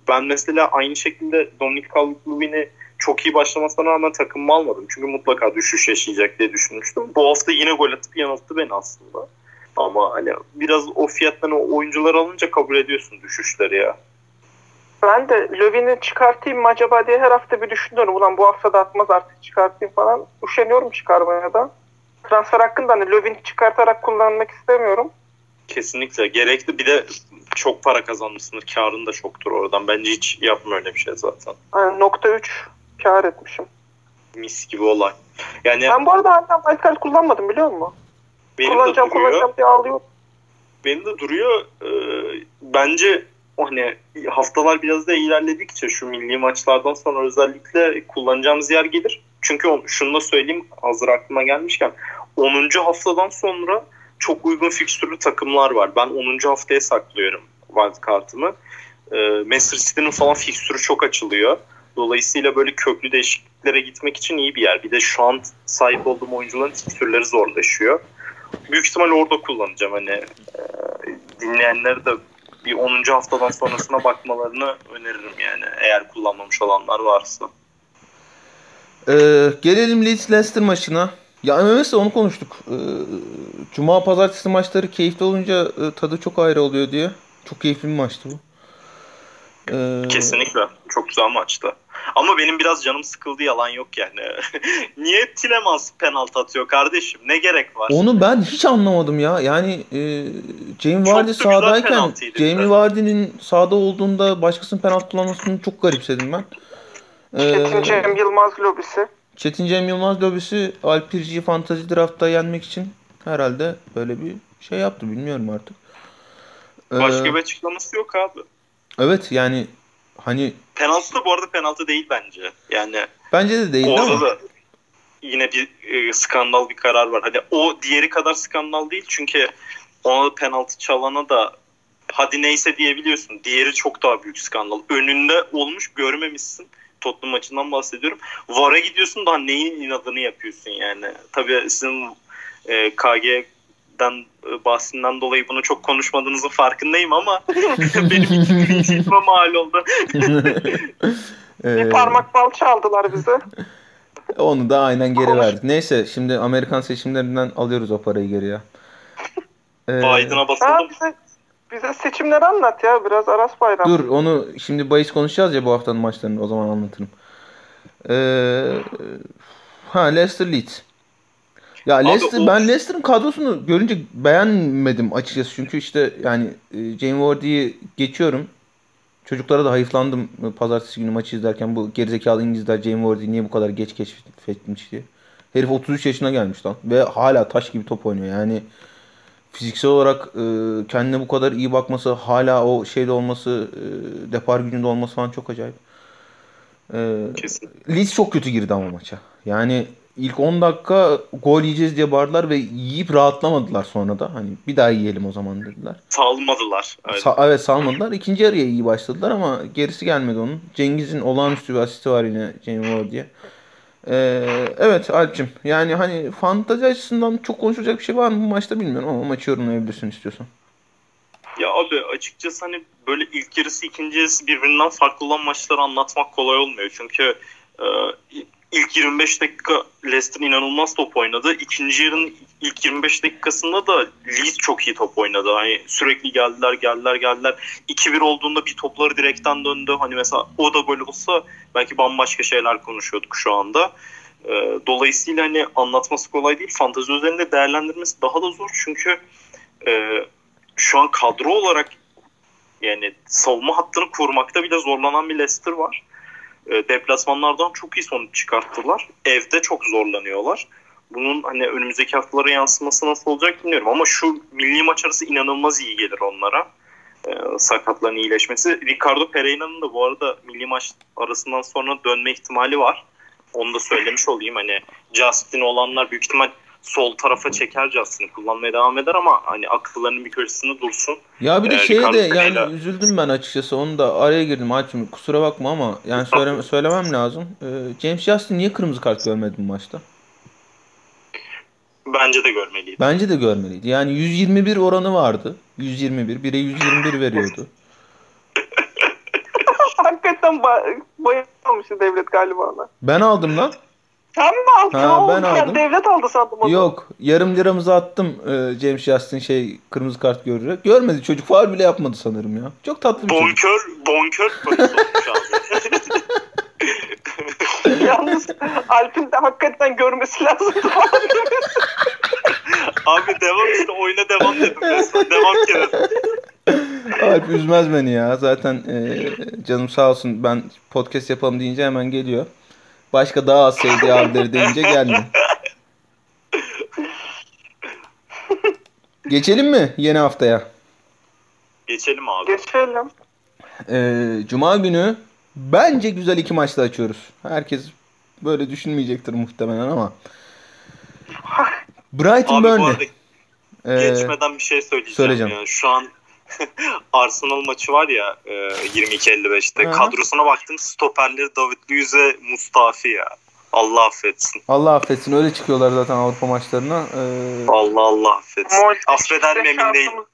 Speaker 2: Ben mesela aynı şekilde Dominic Calvin-Lewin'i çok iyi başlamasına rağmen takımımı almadım. Çünkü mutlaka düşüş yaşayacak diye düşünmüştüm. Bu hafta yine gol atıp yanılttı beni aslında. Ama hani biraz o fiyattan o oyuncular alınca kabul ediyorsun düşüşleri ya.
Speaker 3: Ben de Lövin'i çıkartayım mı acaba diye her hafta bir düşünüyorum. Ulan bu hafta da atmaz artık çıkartayım falan. Üşeniyorum çıkarmaya da. Transfer hakkında hani Lövin'i çıkartarak kullanmak istemiyorum.
Speaker 2: Kesinlikle gerekli. Bir de çok para kazanmışsındır. Karın da çoktur oradan. Bence hiç yapma öyle bir şey zaten.
Speaker 3: Yani nokta 3 kar etmişim.
Speaker 2: Mis gibi olay. Yani
Speaker 3: Ben bu arada hala wildcard kullanmadım biliyor musun?
Speaker 2: benim de
Speaker 3: kullanacağım
Speaker 2: duruyor.
Speaker 3: kullanacağım diye ağlıyor.
Speaker 2: Benim de duruyor. Ee, bence hani haftalar biraz da ilerledikçe şu milli maçlardan sonra özellikle kullanacağımız yer gelir. Çünkü şunu da söyleyeyim hazır aklıma gelmişken 10. haftadan sonra çok uygun fikstürlü takımlar var. Ben 10. haftaya saklıyorum wild kartımı. Ee, Manchester City'nin falan fikstürü çok açılıyor. Dolayısıyla böyle köklü değişikliklere gitmek için iyi bir yer. Bir de şu an sahip olduğum oyuncuların fikstürleri zorlaşıyor. Büyük ihtimal orada kullanacağım. Hani e, dinleyenleri de bir 10. haftadan sonrasına bakmalarını öneririm yani. Eğer kullanmamış olanlar varsa.
Speaker 1: Ee, gelelim Leeds Leicester maçına. Ya MMS'le onu konuştuk. Ee, Cuma pazartesi maçları keyifli olunca e, tadı çok ayrı oluyor diye. Çok keyifli bir maçtı bu. Ee,
Speaker 2: Kesinlikle. Çok güzel maçtı. Ama benim biraz canım sıkıldı yalan yok yani. Niye Tilemans penaltı atıyor kardeşim? Ne gerek var?
Speaker 1: Onu ben hiç anlamadım ya. Yani e, Jamie Vardy sahadayken Jamie. Vardy'nin sahada olduğunda başkasının penaltı kullanmasını çok garipsedim ben. Ee,
Speaker 3: Çetin Cem Yılmaz lobisi.
Speaker 1: Çetin Cem Yılmaz lobisi Alpirci'yi fantazi draftta yenmek için herhalde böyle bir şey yaptı bilmiyorum artık. Ee,
Speaker 2: Başka bir açıklaması yok abi.
Speaker 1: Evet yani hani
Speaker 2: Penaltı da bu arada penaltı değil bence. Yani
Speaker 1: bence de değil
Speaker 2: orada
Speaker 1: ama
Speaker 2: da yine bir e, skandal bir karar var. Hani o diğeri kadar skandal değil çünkü ona penaltı çalana da hadi neyse diyebiliyorsun. Diğeri çok daha büyük skandal. Önünde olmuş görmemişsin. Tottenham maçından bahsediyorum. VAR'a gidiyorsun daha neyin inadını yapıyorsun yani. Tabii sizin e, KG'den e, bahsinden dolayı bunu çok konuşmadığınızın farkındayım ama benim iki clean mal oldu.
Speaker 1: Ee,
Speaker 3: Bir parmak bal çaldılar bize.
Speaker 1: Onu da aynen geri verdik. Neyse şimdi Amerikan seçimlerinden alıyoruz o parayı geri ya. Ee,
Speaker 2: Biden'a basalım.
Speaker 3: bize, bize seçimleri anlat ya. Biraz Aras Bayram.
Speaker 1: Dur onu şimdi bahis konuşacağız ya bu haftanın maçlarını o zaman anlatırım. Ee, ha Leicester Leeds. Ya
Speaker 2: Abi
Speaker 1: Leicester
Speaker 2: o-
Speaker 1: ben Leicester'ın kadrosunu görünce beğenmedim açıkçası. Çünkü işte yani e, Jamie Vardy'yi geçiyorum. Çocuklara da hayıflandım pazartesi günü maçı izlerken bu gerizekalı İngilizler Jamie Vardy'yi niye bu kadar geç keşfetmiş diye. Herif 33 yaşına gelmiş lan ve hala taş gibi top oynuyor. Yani fiziksel olarak e, kendine bu kadar iyi bakması, hala o şeyde olması, e, depar gücünde olması falan çok acayip. E,
Speaker 2: Kesin.
Speaker 1: Leeds çok kötü girdi ama maça. Yani ilk 10 dakika gol yiyeceğiz diye bağırdılar ve yiyip rahatlamadılar sonra da. Hani bir daha yiyelim o zaman dediler.
Speaker 2: Salmadılar. Öyle.
Speaker 1: Sa- evet salmadılar. İkinci yarıya iyi başladılar ama gerisi gelmedi onun. Cengiz'in olağanüstü bir asisti var yine Jamie Vardy'ye. Ee, evet Alp'cim yani hani fantazi açısından çok konuşulacak bir şey var mı bu maçta bilmiyorum ama maçı yorumlayabilirsin istiyorsan.
Speaker 2: Ya abi açıkçası hani böyle ilk yarısı ikinci yarısı birbirinden farklı olan maçları anlatmak kolay olmuyor. Çünkü e, ilk 25 dakika Leicester inanılmaz top oynadı. İkinci yarının ilk 25 dakikasında da Leeds çok iyi top oynadı. Hani sürekli geldiler geldiler geldiler. 2-1 olduğunda bir topları direkten döndü. Hani mesela o da gol olsa belki bambaşka şeyler konuşuyorduk şu anda. E, dolayısıyla hani anlatması kolay değil. Fantezi üzerinde değerlendirmesi daha da zor. Çünkü e, şu an kadro olarak yani savunma hattını kurmakta bile zorlanan bir Leicester var. E, deplasmanlardan çok iyi sonuç çıkarttılar. Evde çok zorlanıyorlar. Bunun hani önümüzdeki haftalara yansıması nasıl olacak bilmiyorum ama şu milli maç arası inanılmaz iyi gelir onlara. E, sakatların iyileşmesi. Ricardo Pereira'nın da bu arada milli maç arasından sonra dönme ihtimali var. Onu da söylemiş olayım. Hani Justin olanlar büyük ihtimal sol tarafa çeker Justin'i kullanmaya devam eder ama hani akıllarının bir köşesinde dursun.
Speaker 1: Ya bir de
Speaker 2: Ee,
Speaker 1: şeye de yani üzüldüm ben açıkçası. Onu da araya girdim Alp'cim kusura bakma ama yani söyleme, söylemem lazım. Ee, James Justin niye kırmızı kart görmedi bu maçta?
Speaker 2: Bence de görmeliydi.
Speaker 1: Bence de görmeliydi. Yani 121 oranı vardı. 121. Bire 121 veriyordu.
Speaker 3: Hakikaten ba- bayılmamıştı devlet galiba ona.
Speaker 1: Ben aldım lan.
Speaker 3: Sen mi aldın?
Speaker 1: Ha,
Speaker 3: Ha,
Speaker 1: ben
Speaker 3: ben
Speaker 1: aldım.
Speaker 3: devlet aldı sandım onu.
Speaker 1: Yok. Yarım liramızı attım e, James Justin şey kırmızı kart görerek. Görmedi çocuk. Faul bile yapmadı sanırım ya. Çok tatlı bir çocuk.
Speaker 2: Bonkör, bonkör polis olmuş abi.
Speaker 3: Yalnız Alp'in de hakikaten görmesi lazım.
Speaker 2: abi devam işte oyuna devam dedim. Resmen devam kere.
Speaker 1: Alp üzmez beni ya. Zaten e, canım sağ olsun ben podcast yapalım deyince hemen geliyor. Başka daha az sevdiği abileri deyince gelmiyor. Geçelim mi yeni haftaya?
Speaker 2: Geçelim abi.
Speaker 3: Geçelim.
Speaker 1: Ee, Cuma günü bence güzel iki maçla açıyoruz. Herkes böyle düşünmeyecektir muhtemelen ama. Brighton
Speaker 2: Abi bu
Speaker 1: Burnley.
Speaker 2: arada
Speaker 1: Ee,
Speaker 2: geçmeden bir şey söyleyeceğim.
Speaker 1: söyleyeceğim.
Speaker 2: Ya. Şu an Arsenal maçı var ya e, 22.55'te.
Speaker 1: Hı.
Speaker 2: Kadrosuna baktım stoperleri David Luiz ve Mustafi ya. Allah affetsin.
Speaker 1: Allah affetsin öyle çıkıyorlar zaten Avrupa maçlarına. Ee,
Speaker 2: Allah Allah affetsin. Affeder mi emin değilim.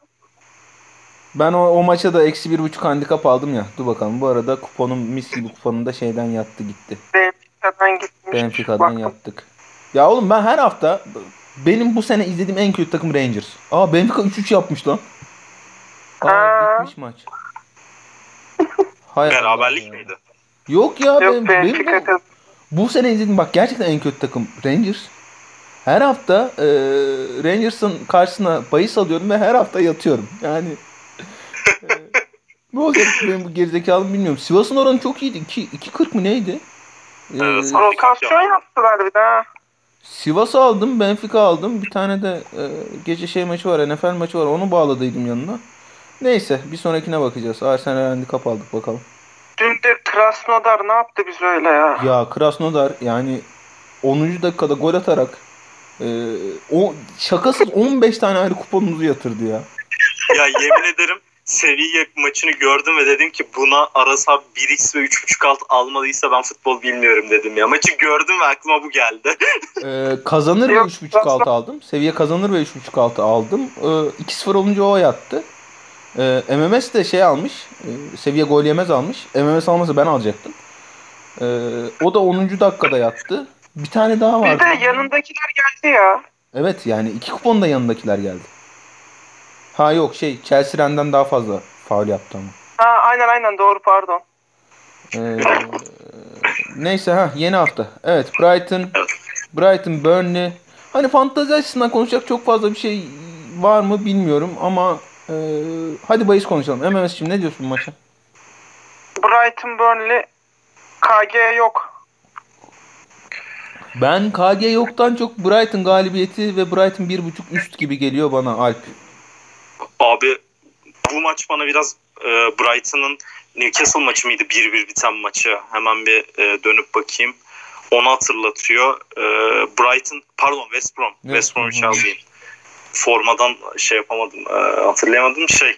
Speaker 1: ben o, o maça da eksi bir buçuk handikap aldım ya. Dur bakalım bu arada kuponum mis gibi kuponum da şeyden yattı gitti.
Speaker 3: Benfica'dan gitmiş.
Speaker 1: Benfica'dan yattık. Ya oğlum ben her hafta benim bu sene izlediğim en kötü takım Rangers. Aa Benfica 3-3 yapmış lan. Aa
Speaker 3: Aa.
Speaker 1: bitmiş maç. Hay
Speaker 2: Beraberlik
Speaker 1: ya.
Speaker 2: miydi?
Speaker 1: Yok ya
Speaker 3: Yok
Speaker 1: benim, benim bu,
Speaker 3: kaz-
Speaker 1: bu sene izledim bak gerçekten en kötü takım Rangers. Her hafta e, Rangers'ın karşısına bahis alıyorum ve her hafta yatıyorum. Yani e, ne olacak benim bu gerizekalım bilmiyorum. Sivas'ın oranı çok iyiydi. 2 2.40 mı neydi? E,
Speaker 2: Evet.
Speaker 3: Rotasyon yaptılar bir daha.
Speaker 1: Sivas'ı aldım, Benfica aldım. Bir tane de e, gece şey maçı var, NFL maçı var. Onu bağladıydım yanına. Neyse, bir sonrakine bakacağız. Arsenal handikap aldık bakalım.
Speaker 3: Dün de Krasnodar ne yaptı biz öyle ya?
Speaker 1: Ya Krasnodar yani 10. dakikada gol atarak e, o şakasız 15 tane ayrı kuponumuzu yatırdı ya.
Speaker 2: Ya yemin ederim Sevilla maçını gördüm ve dedim ki buna Arasa 1x ve 3.5 alt almadıysa ben futbol bilmiyorum dedim ya. Maçı gördüm ve aklıma bu geldi.
Speaker 1: E, kazanır ve
Speaker 3: Yok,
Speaker 1: 3.5 altı aldım. Seviye kazanır ve 3.5 altı aldım. E, 2-0 olunca o yattı. E, MMS de şey almış. E, seviye gol yemez almış. MMS almasa ben alacaktım. E, o da 10. dakikada yattı. Bir tane daha
Speaker 3: Bir
Speaker 1: vardı.
Speaker 3: de yanındakiler geldi ya.
Speaker 1: Evet yani iki kupon da yanındakiler geldi. Ha yok şey Chelsea Ren'den daha fazla faul yaptı ama.
Speaker 3: Ha aynen aynen doğru pardon.
Speaker 1: Ee, neyse ha yeni hafta. Evet Brighton. Brighton Burnley. Hani fantezi açısından konuşacak çok fazla bir şey var mı bilmiyorum ama e, hadi bahis konuşalım. MMS'cim ne diyorsun bu maça?
Speaker 3: Brighton Burnley KG yok.
Speaker 1: Ben KG yoktan çok Brighton galibiyeti ve Brighton 1.5 üst gibi geliyor bana Alp.
Speaker 2: Abi bu maç bana biraz e, Brighton'ın Newcastle maçı mıydı? 1-1 biten maçı. Hemen bir e, dönüp bakayım. Onu hatırlatıyor. E, Brighton, pardon West Brom. West
Speaker 1: hı hı.
Speaker 2: Albion. Formadan şey yapamadım, e, hatırlayamadım. Şey,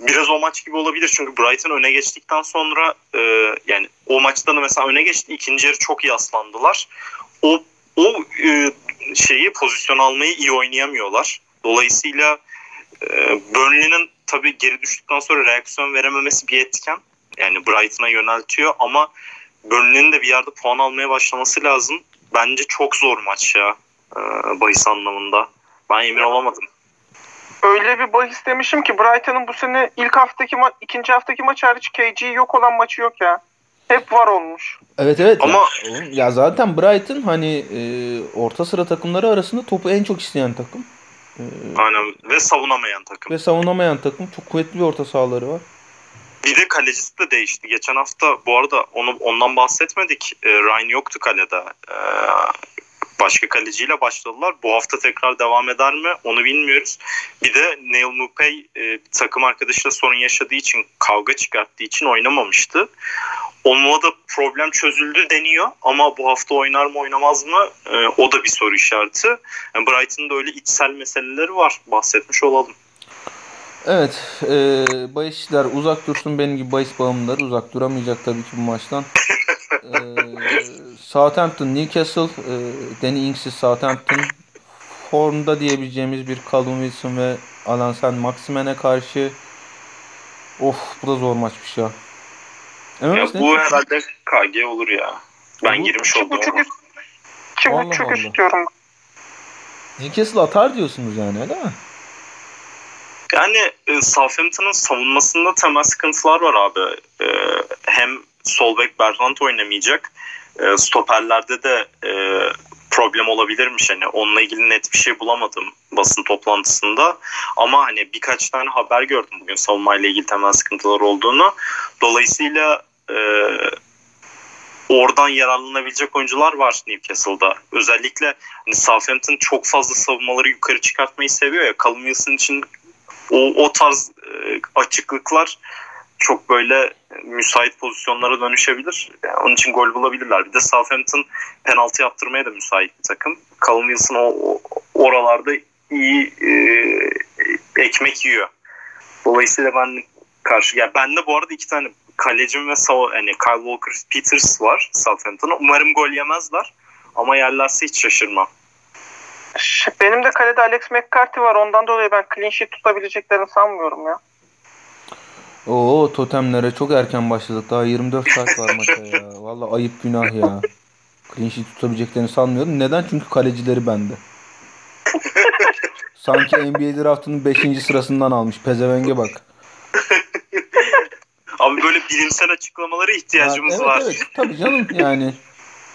Speaker 2: biraz o maç gibi olabilir çünkü Brighton öne geçtikten sonra e, yani o maçta da mesela öne geçti. ikinci yarı çok iyi aslandılar. O o e, şeyi pozisyon almayı iyi oynayamıyorlar. Dolayısıyla e, Burnley'nin tabii geri düştükten sonra reaksiyon verememesi bir etken. Yani Brighton'a yöneltiyor ama Burnley'nin de bir yerde puan almaya başlaması lazım. Bence çok zor maç ya e, bahis anlamında. Ben emin olamadım.
Speaker 3: Öyle bir bahis demişim ki Brighton'ın bu sene ilk haftaki ma- ikinci haftaki maç hariç KG yok olan maçı yok ya. Hep var olmuş.
Speaker 1: Evet evet.
Speaker 2: Ama-
Speaker 1: ya, ya zaten Brighton hani e, orta sıra takımları arasında topu en çok isteyen takım. E,
Speaker 2: Aynen ve savunamayan takım.
Speaker 1: ve savunamayan takım. Çok kuvvetli bir orta sahaları var.
Speaker 2: Bir de kalecisi de değişti. Geçen hafta bu arada onu ondan bahsetmedik. E, Ryan yoktu kalede. E, başka kaleciyle başladılar. Bu hafta tekrar devam eder mi onu bilmiyoruz. Bir de Neil Mupay e, takım arkadaşıyla sorun yaşadığı için kavga çıkarttığı için oynamamıştı. Onunla da problem çözüldü deniyor ama bu hafta oynar mı oynamaz mı e, o da bir soru işareti. Yani Brighton'da öyle içsel meseleleri var bahsetmiş olalım.
Speaker 1: Evet. E, bahisçiler uzak dursun. Benim gibi bahis bağımlıları uzak duramayacak tabii ki bu maçtan. E, Southampton, Newcastle, e, Danny Ings'siz Southampton formda diyebileceğimiz bir Callum Wilson ve Alan Sen Maximen'e karşı of bu da zor maçmış ya.
Speaker 2: Ya
Speaker 1: Evet,
Speaker 2: bu herhalde KG olur ya. Ben
Speaker 1: Bu-
Speaker 2: girmiş oldum.
Speaker 3: buçuk üst. İki buçuk.
Speaker 1: Newcastle atar diyorsunuz yani öyle mi?
Speaker 2: Yani e, Southampton'ın savunmasında temel sıkıntılar var abi. E, hem sol bek Bertrand oynamayacak. E, stoperlerde de e, problem olabilirmiş. Hani onunla ilgili net bir şey bulamadım basın toplantısında. Ama hani birkaç tane haber gördüm bugün savunmayla ilgili temel sıkıntılar olduğunu. Dolayısıyla e, oradan yararlanabilecek oyuncular var Newcastle'da. Özellikle hani Southampton çok fazla savunmaları yukarı çıkartmayı seviyor ya. Callum için o, o tarz e, açıklıklar çok böyle müsait pozisyonlara dönüşebilir. Yani onun için gol bulabilirler. Bir de Southampton penaltı yaptırmaya da müsait bir takım. Callum Wilson o, o- oralarda iyi e, ekmek yiyor. Dolayısıyla ben karşı ya ben de bu arada iki tane kalecim ve sava, hani Kyle Walker Peters var Southampton'a. Umarım gol yemezler. Ama yerlerse hiç şaşırmam.
Speaker 3: Benim de kalede Alex McCarthy var. Ondan dolayı ben clean sheet tutabileceklerini sanmıyorum ya.
Speaker 1: Oo totemlere çok erken başladık. Daha 24 saat var maça ya. Vallahi ayıp günah ya. Clean sheet tutabileceklerini sanmıyorum. Neden? Çünkü kalecileri bende. Sanki NBA draftının 5. sırasından almış. Pezevenge bak.
Speaker 2: Abi böyle bilimsel açıklamalara ihtiyacımız
Speaker 1: Ha, evet,
Speaker 2: var.
Speaker 1: Evet tabii canım yani.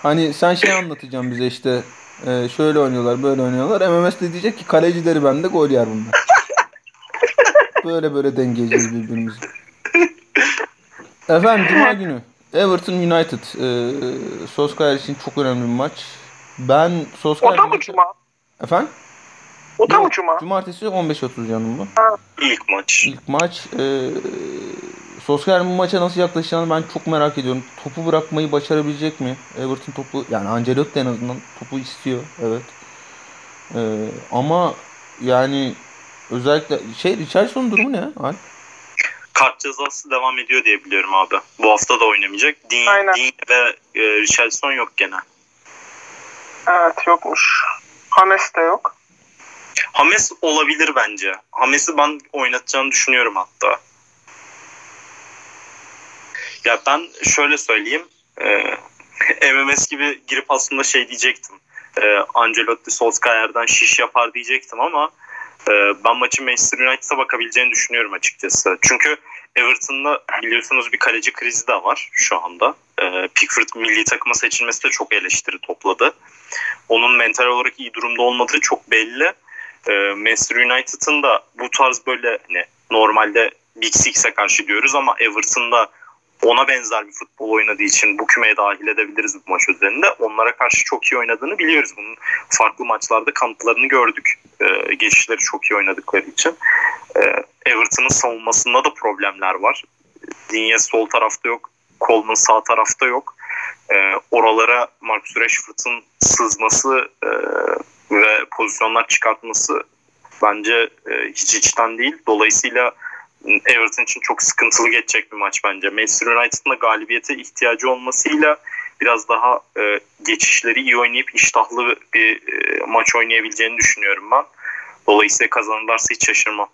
Speaker 1: Hani sen şey anlatacaksın bize işte. E, şöyle oynuyorlar böyle oynuyorlar. MMS de diyecek ki kalecileri bende gol yer bunlar. böyle böyle dengeleyeceğiz birbirimizi. Efendim Cuma günü Everton United e, Solskjaer için çok önemli bir maç. Ben Solskjaer
Speaker 3: O da mı cuma?
Speaker 1: Efendim?
Speaker 3: O da mı cuma?
Speaker 1: Cumartesi 15.30 canım bu.
Speaker 2: İlk maç.
Speaker 1: İlk maç. E, Solskjaer'in bu maça nasıl yaklaşacağını ben çok merak ediyorum. Topu bırakmayı başarabilecek mi? Everton topu yani Ancelotti en azından topu istiyor. Evet. E, ama yani özellikle şey Richardson'un durumu ne? Alp?
Speaker 2: Kart cezası devam ediyor diye biliyorum abi. Bu hafta da oynamayacak. Dean,
Speaker 3: Aynen.
Speaker 2: Dean ve e, Richarlison yok gene.
Speaker 3: Evet yokmuş. Hames de yok.
Speaker 2: Hames olabilir bence. Hames'i ben oynatacağını düşünüyorum hatta. Ya ben şöyle söyleyeyim. E, MMS gibi girip aslında şey diyecektim. E, Ancelotti Solskjaer'den şiş yapar diyecektim ama e, ben maçın Manchester United'a bakabileceğini düşünüyorum açıkçası. Çünkü Everton'da biliyorsunuz bir kaleci krizi de var şu anda. E, Pickford milli takıma seçilmesi de çok eleştiri topladı. Onun mental olarak iyi durumda olmadığı çok belli. E, Manchester United'ın da bu tarz böyle hani normalde Big Six'e karşı diyoruz ama Everton'da ona benzer bir futbol oynadığı için bu kümeye dahil edebiliriz bu maç üzerinde. Onlara karşı çok iyi oynadığını biliyoruz. Bunun farklı maçlarda kanıtlarını gördük. Ee, geçişleri çok iyi oynadıkları için. Ee, Everton'ın savunmasında da problemler var. Digne sol tarafta yok. Coleman sağ tarafta yok. Ee, oralara Marcus Rashford'un sızması e, ve pozisyonlar çıkartması bence e, hiç içten değil. Dolayısıyla Everton için çok sıkıntılı geçecek bir maç bence. Manchester United'ın da galibiyete ihtiyacı olmasıyla biraz daha e, geçişleri iyi oynayıp iştahlı bir e, maç oynayabileceğini düşünüyorum ben. Dolayısıyla kazanırlarsa hiç şaşırmam.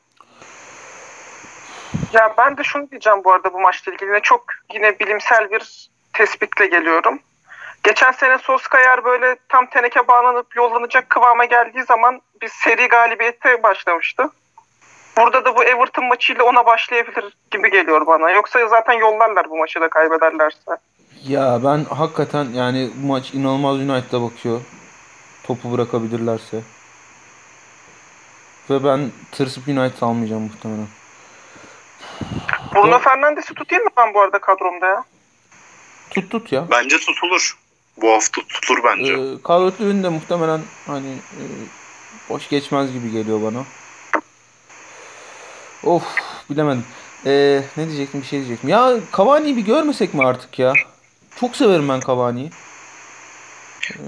Speaker 3: Ya ben de şunu diyeceğim bu arada bu maçla ilgili. Yine çok yine bilimsel bir tespitle geliyorum. Geçen sene Solskjaer böyle tam teneke bağlanıp yollanacak kıvama geldiği zaman bir seri galibiyete başlamıştı. Burada da bu Everton maçıyla ona başlayabilir gibi geliyor bana. Yoksa zaten yollarlar bu maçı da kaybederlerse.
Speaker 1: Ya ben hakikaten yani bu maç inanılmaz United'a bakıyor. Topu bırakabilirlerse. Ve ben tırsıp United almayacağım muhtemelen.
Speaker 3: Bruno Fernandes'i tutayım mı ben bu arada kadromda ya?
Speaker 1: Tut tut ya.
Speaker 2: Bence tutulur. Bu hafta tutulur bence.
Speaker 1: Ee, Calvert Lewin de muhtemelen hani e, boş geçmez gibi geliyor bana. Of bilemedim. Ee, ne diyecektim bir şey diyecektim. Ya Cavani'yi bir görmesek mi artık ya? Çok severim ben Cavani'yi.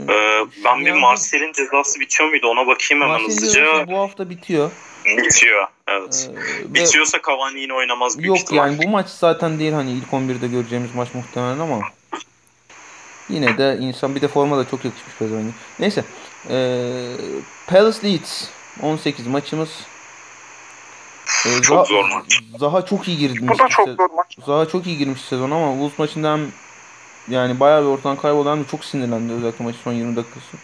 Speaker 2: Ee, ben bir Marcel'in cezası bitiyor muydu ona bakayım hemen
Speaker 1: Marcelo
Speaker 2: hızlıca.
Speaker 1: bu hafta bitiyor.
Speaker 2: Bitiyor. Evet.
Speaker 1: Ee,
Speaker 2: Bitiyorsa Cavani yine oynamaz büyük
Speaker 1: Yok
Speaker 2: ihtimal.
Speaker 1: yani bu maç zaten değil hani ilk 11'de göreceğimiz maç muhtemelen ama yine de insan bir de forma da çok yakışmış Pezoğlu. Neyse. Ee, Palace Leeds 18 maçımız. Ee,
Speaker 2: Çok
Speaker 1: Zaha-
Speaker 2: zor maç.
Speaker 1: Zaha çok iyi girmiş.
Speaker 3: Bu da
Speaker 1: bir
Speaker 3: çok zor maç.
Speaker 1: Zaha çok iyi girmiş sezon ama Wolves maçında hem yani bayağı bir ortadan kayboldu hem de çok sinirlendi özellikle maçın son 20 dakikası.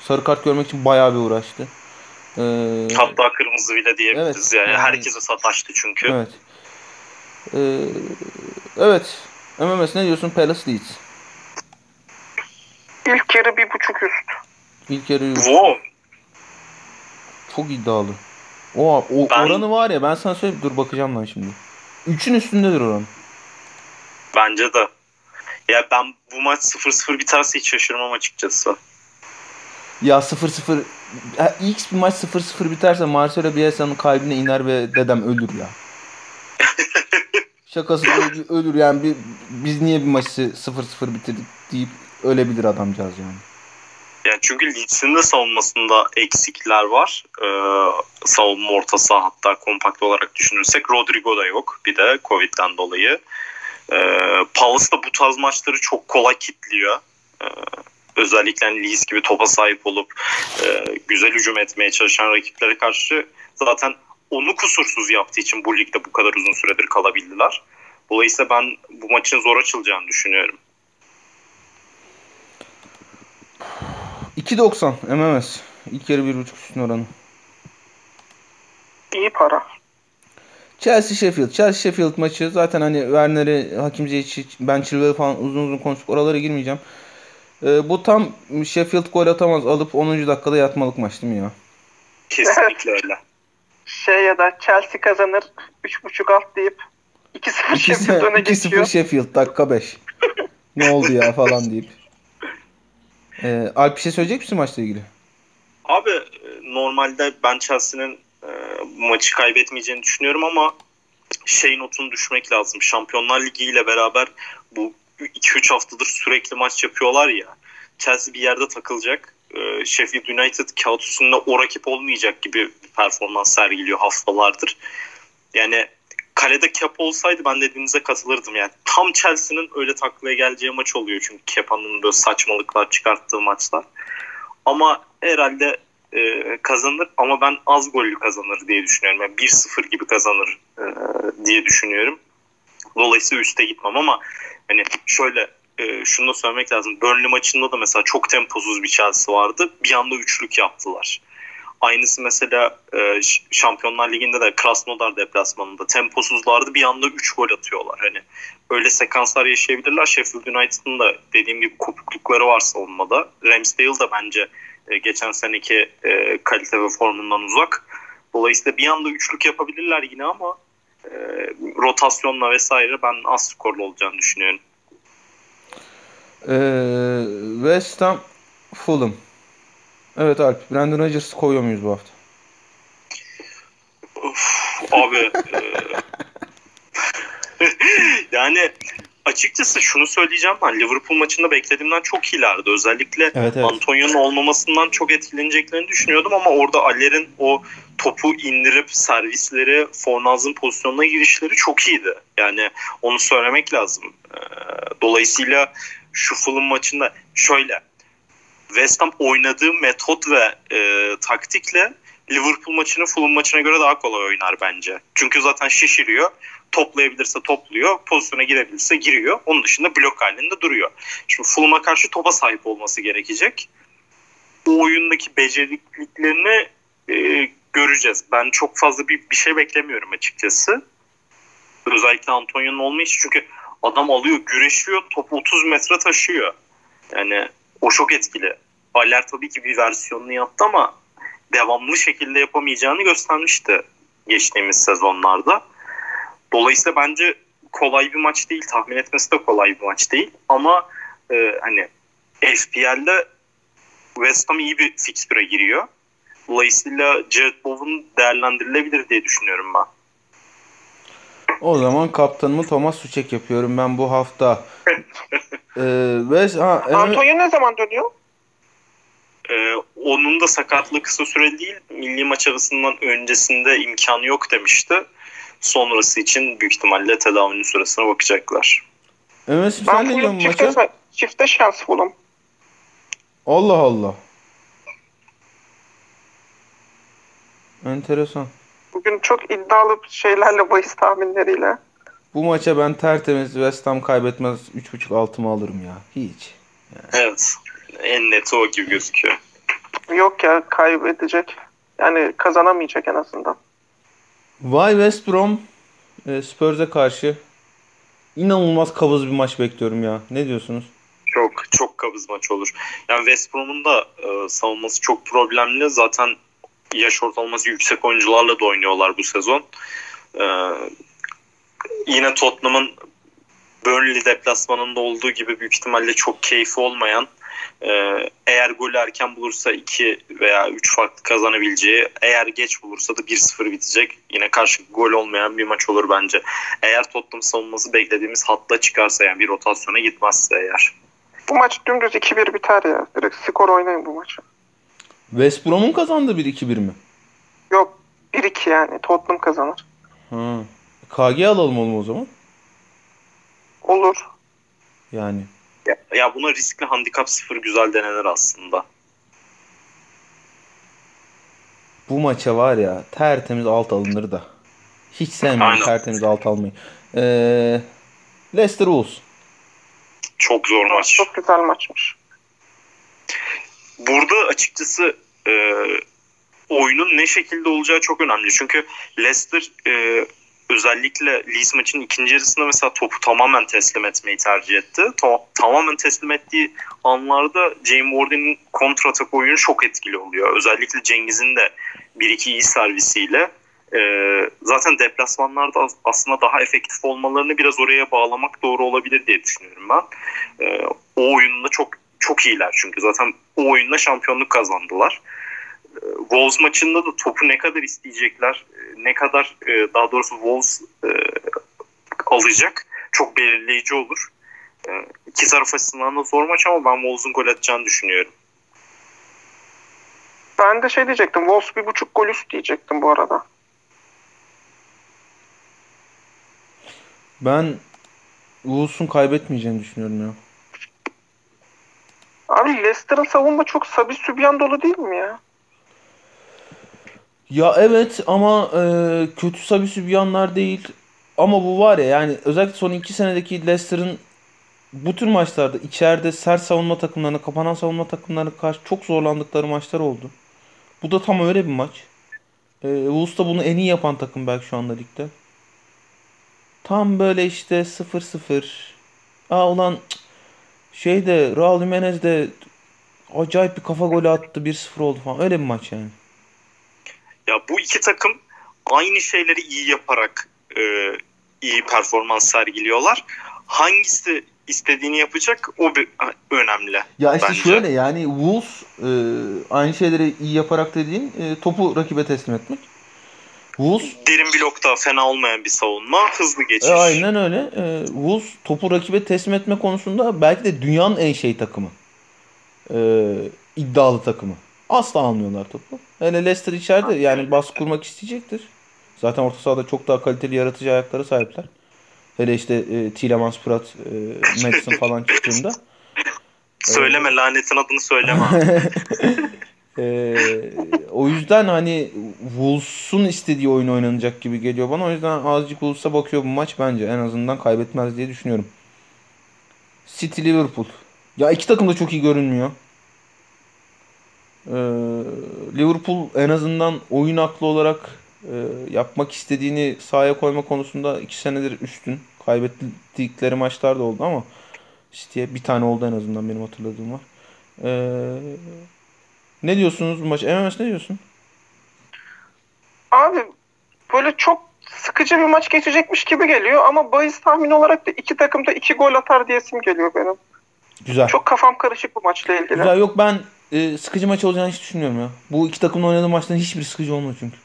Speaker 1: Sarı kart görmek için bayağı bir uğraştı. Ee,
Speaker 2: Hatta kırmızı bile diyebiliriz.
Speaker 1: Evet,
Speaker 2: yani
Speaker 1: yani-
Speaker 2: herkese sataştı çünkü.
Speaker 1: Evet. Ee, evet. MMS ne diyorsun Palace Leeds?
Speaker 3: İlk yarı bir buçuk üst.
Speaker 1: İlk yarı
Speaker 2: Wow.
Speaker 1: çok iddialı. O, o
Speaker 2: Ben-
Speaker 1: oranı var ya ben sana söyleyeyim dur bakacağım lan şimdi. 3'ün üstündedir oran.
Speaker 2: Bence de. Ya ben bu maç 0-0 biterse hiç şaşırmam açıkçası.
Speaker 1: Ya 0-0 Ha, X bir maç 0-0 biterse Marcelo Bielsa'nın kalbine iner ve dedem ölür ya. Şakası ölür, ölür yani biz niye bir maçı 0-0 bitirdik deyip ölebilir adamcağız yani.
Speaker 2: Yani çünkü Leeds'in de savunmasında eksikler var. Ee, savunma orta saha hatta kompakt olarak düşünürsek Rodrigo da yok. Bir de Covid'den dolayı. Ee, Palace da bu tarz maçları çok kolay kitliyor. Ee, özellikle hani Leeds gibi topa sahip olup e, güzel hücum etmeye çalışan rakiplere karşı zaten onu kusursuz yaptığı için bu ligde bu kadar uzun süredir kalabildiler. Dolayısıyla ben bu maçın zor açılacağını düşünüyorum.
Speaker 1: 2.90 MMS. İlk yarı 1.5 üstün oranı.
Speaker 3: İyi para.
Speaker 1: Chelsea Sheffield. Chelsea Sheffield maçı zaten hani Werner'i Hakim Ziyech, Ben Chilwell falan uzun uzun konuştuk. Oralara girmeyeceğim. Ee, bu tam Sheffield gol atamaz alıp 10. dakikada yatmalık maç değil mi ya?
Speaker 2: Kesinlikle öyle.
Speaker 3: Şey ya da Chelsea kazanır 3.5 alt deyip 2-0 Sheffield öne
Speaker 1: 2-0
Speaker 3: geçiyor.
Speaker 1: Sheffield dakika 5. ne oldu ya falan deyip. Ee, Alp bir şey söyleyecek misin maçla ilgili?
Speaker 2: Abi e, normalde ben Chelsea'nin e, maçı kaybetmeyeceğini düşünüyorum ama şey notunu düşmek lazım. Şampiyonlar Ligi ile beraber bu 2-3 haftadır sürekli maç yapıyorlar ya. Chelsea bir yerde takılacak. E, Sheffield United kağıt üstünde o rakip olmayacak gibi performans sergiliyor haftalardır. Yani kalede Kep olsaydı ben dediğinize katılırdım. Yani tam Chelsea'nin öyle taklaya geleceği maç oluyor çünkü Kepa'nın böyle saçmalıklar çıkarttığı maçlar. Ama herhalde e, kazanır ama ben az gollü kazanır diye düşünüyorum. Yani 1-0 gibi kazanır e, diye düşünüyorum. Dolayısıyla üste gitmem ama hani şöyle e, şunu da söylemek lazım. Burnley maçında da mesela çok temposuz bir Chelsea vardı. Bir anda üçlük yaptılar. Aynısı mesela e, Şampiyonlar Ligi'nde de Krasnodar deplasmanında temposuzlardı. Bir anda 3 gol atıyorlar. Hani öyle sekanslar yaşayabilirler. Sheffield United'ın da dediğim gibi kopuklukları var savunmada. Ramsdale da bence e, geçen seneki e, kalite ve formundan uzak. Dolayısıyla bir anda üçlük yapabilirler yine ama e, rotasyonla vesaire ben az skorlu olacağını düşünüyorum.
Speaker 1: Ee, West Ham Fulham. Evet Alp. Brandon Rodgers'ı koyuyor muyuz bu hafta?
Speaker 2: Of, abi e, yani açıkçası şunu söyleyeceğim ben Liverpool maçında beklediğimden çok iyilerdi. Özellikle
Speaker 1: Evet, evet.
Speaker 2: Antonio'nun olmamasından çok etkileneceklerini düşünüyordum ama orada Aller'in o topu indirip servisleri Fornaz'ın pozisyonuna girişleri çok iyiydi. Yani onu söylemek lazım. Ee, Dolayısıyla şu Fulham maçında şöyle West Ham oynadığı metot ve e, taktikle Liverpool maçını Fulham maçına göre daha kolay oynar bence. Çünkü zaten şişiriyor. Toplayabilirse topluyor. Pozisyona girebilirse giriyor. Onun dışında blok halinde duruyor. Şimdi Fulham'a karşı topa sahip olması gerekecek. O oyundaki becerikliklerini e, göreceğiz. Ben çok fazla bir, bir şey beklemiyorum açıkçası. Özellikle Antonio'nun olmayışı çünkü adam alıyor, güreşiyor, topu 30 metre taşıyor. Yani o çok etkili. Aller tabii ki bir versiyonunu yaptı ama devamlı şekilde yapamayacağını göstermişti geçtiğimiz sezonlarda. Dolayısıyla bence kolay bir maç değil. Tahmin etmesi de kolay bir maç değil. Ama e, hani FPL'de West Ham iyi bir fikstüre giriyor. Dolayısıyla Jared Bowen değerlendirilebilir diye düşünüyorum ben.
Speaker 1: O zaman kaptanımı Thomas Suçek yapıyorum ben bu hafta. ee, West, ha.
Speaker 3: Antonio ne zaman dönüyor?
Speaker 2: Ee, onun da sakatlığı kısa süre değil. Milli maç arasından öncesinde imkanı yok demişti. Sonrası için büyük ihtimalle tedavinin süresine bakacaklar.
Speaker 3: Ben
Speaker 1: sen ne diyorsun
Speaker 3: çifte,
Speaker 1: maça?
Speaker 3: çifte şans Fulham.
Speaker 1: Allah Allah. Enteresan.
Speaker 3: Bugün çok iddialı şeylerle bahis tahminleriyle.
Speaker 1: Bu maça ben tertemiz West Ham kaybetmez 3.5 altımı alırım ya. Hiç.
Speaker 2: Evet. En neti o gibi gözüküyor.
Speaker 3: Yok ya kaybedecek. Yani kazanamayacak en azından.
Speaker 1: Vay West Brom e, Spurs'e karşı inanılmaz kabız bir maç bekliyorum ya. Ne diyorsunuz?
Speaker 2: Çok çok kabız maç olur. Yani West Brom'un da e, savunması çok problemli. Zaten yaş ortalaması yüksek oyuncularla da oynuyorlar bu sezon. E, yine Tottenham'ın Burnley deplasmanında olduğu gibi büyük ihtimalle çok keyfi olmayan e, eğer golü erken bulursa 2 veya 3 farklı kazanabileceği eğer geç bulursa da 1-0 bitecek. Yine karşı gol olmayan bir maç olur bence. Eğer Tottenham savunması beklediğimiz hatta çıkarsa yani bir rotasyona gitmezse eğer.
Speaker 3: Bu maç dümdüz 2-1 biter ya. Direkt skor oynayın bu maçı.
Speaker 1: West Brom'un kazandı 1-2-1 mi?
Speaker 3: Yok 1-2 yani. Tottenham kazanır.
Speaker 1: Ha. KG alalım oğlum o zaman.
Speaker 3: Olur.
Speaker 1: Yani.
Speaker 2: Ya, buna riskli handikap 0 güzel denenir aslında.
Speaker 1: Bu maça var ya tertemiz alt alınır da. Hiç sevmiyorum
Speaker 2: Aynen.
Speaker 1: tertemiz alt almayı. Ee, Leicester Wolves.
Speaker 2: Çok zor maç.
Speaker 3: Çok güzel maçmış.
Speaker 2: Burada açıkçası e, oyunun ne şekilde olacağı çok önemli. Çünkü Leicester e, özellikle Leeds maçının ikinci yarısında mesela topu tamamen teslim etmeyi tercih etti. Ta- tamamen teslim ettiği anlarda James Warden'in kontratak oyunu çok etkili oluyor. Özellikle Cengiz'in de bir iki iyi servisiyle. E, zaten deplasmanlarda as- aslında daha efektif olmalarını biraz oraya bağlamak doğru olabilir diye düşünüyorum ben. E, o oyunda çok çok iyiler çünkü zaten o oyunda şampiyonluk kazandılar. Wolves maçında da topu ne kadar isteyecekler, e, ne kadar e, daha doğrusu Wolves e, alacak çok belirleyici olur. İki taraf açısından da zor maç ama ben Wolves'un gol atacağını düşünüyorum.
Speaker 3: Ben de şey diyecektim. Wolves bir buçuk gol üst diyecektim bu arada.
Speaker 1: Ben Wolves'un kaybetmeyeceğini düşünüyorum ya.
Speaker 3: Abi Leicester'ın savunma çok sabi sübyan dolu değil mi ya?
Speaker 1: Ya evet ama e, kötü Sabi Sübyanlar değil. Ama bu var ya yani özellikle son iki senedeki Leicester'ın bu tür maçlarda içeride sert savunma takımlarına, kapanan savunma takımlarına karşı çok zorlandıkları maçlar oldu. Bu da tam öyle bir maç. Ee, Wolves da bunu en iyi yapan takım belki şu anda ligde. Tam böyle işte 0-0. Aa ulan şey de Raul Jimenez de acayip bir kafa golü attı 1-0 oldu falan. Öyle bir maç yani.
Speaker 2: Ya bu iki takım aynı şeyleri iyi yaparak e, iyi performans sergiliyorlar. Hangisi istediğini yapacak o bir, önemli.
Speaker 1: Ya işte
Speaker 2: bence.
Speaker 1: şöyle yani Wolves e, aynı şeyleri iyi yaparak dediğin e, topu rakibe teslim etmek. Wolves
Speaker 2: Derin blokta fena olmayan bir savunma, hızlı geçiş.
Speaker 1: e, aynen öyle. E, Wolves topu rakibe teslim etme konusunda belki de dünyanın en şey takımı. E, iddialı takımı. Asla almıyorlar topu. Hele Leicester içeride yani baskı kurmak isteyecektir. Zaten orta sahada çok daha kaliteli yaratıcı ayaklara sahipler. Hele işte e, Tielemans, Prat, e, Madison falan çıktığında.
Speaker 2: Söyleme lanetin adını söyleme.
Speaker 1: Ee, o yüzden hani Wolves'un istediği oyun oynanacak gibi geliyor bana. O yüzden azıcık Wolves'a bakıyor bu maç bence. En azından kaybetmez diye düşünüyorum. City Liverpool. Ya iki takım da çok iyi görünmüyor. Ee, Liverpool en azından oyun aklı olarak e, yapmak istediğini sahaya koyma konusunda iki senedir üstün. Kaybettikleri maçlar da oldu ama City'ye bir tane oldu en azından benim hatırladığım var. Ee, ne diyorsunuz bu maç? MMS ne diyorsun?
Speaker 3: Abi böyle çok sıkıcı bir maç geçecekmiş gibi geliyor ama bahis tahmini olarak da iki takım da iki gol atar diyesim geliyor benim.
Speaker 1: Güzel.
Speaker 3: Çok kafam karışık bu maçla ilgili.
Speaker 1: Güzel yok ben e, sıkıcı maç olacağını hiç düşünmüyorum ya. Bu iki takımın oynadığı maçların hiçbir sıkıcı olmadı çünkü.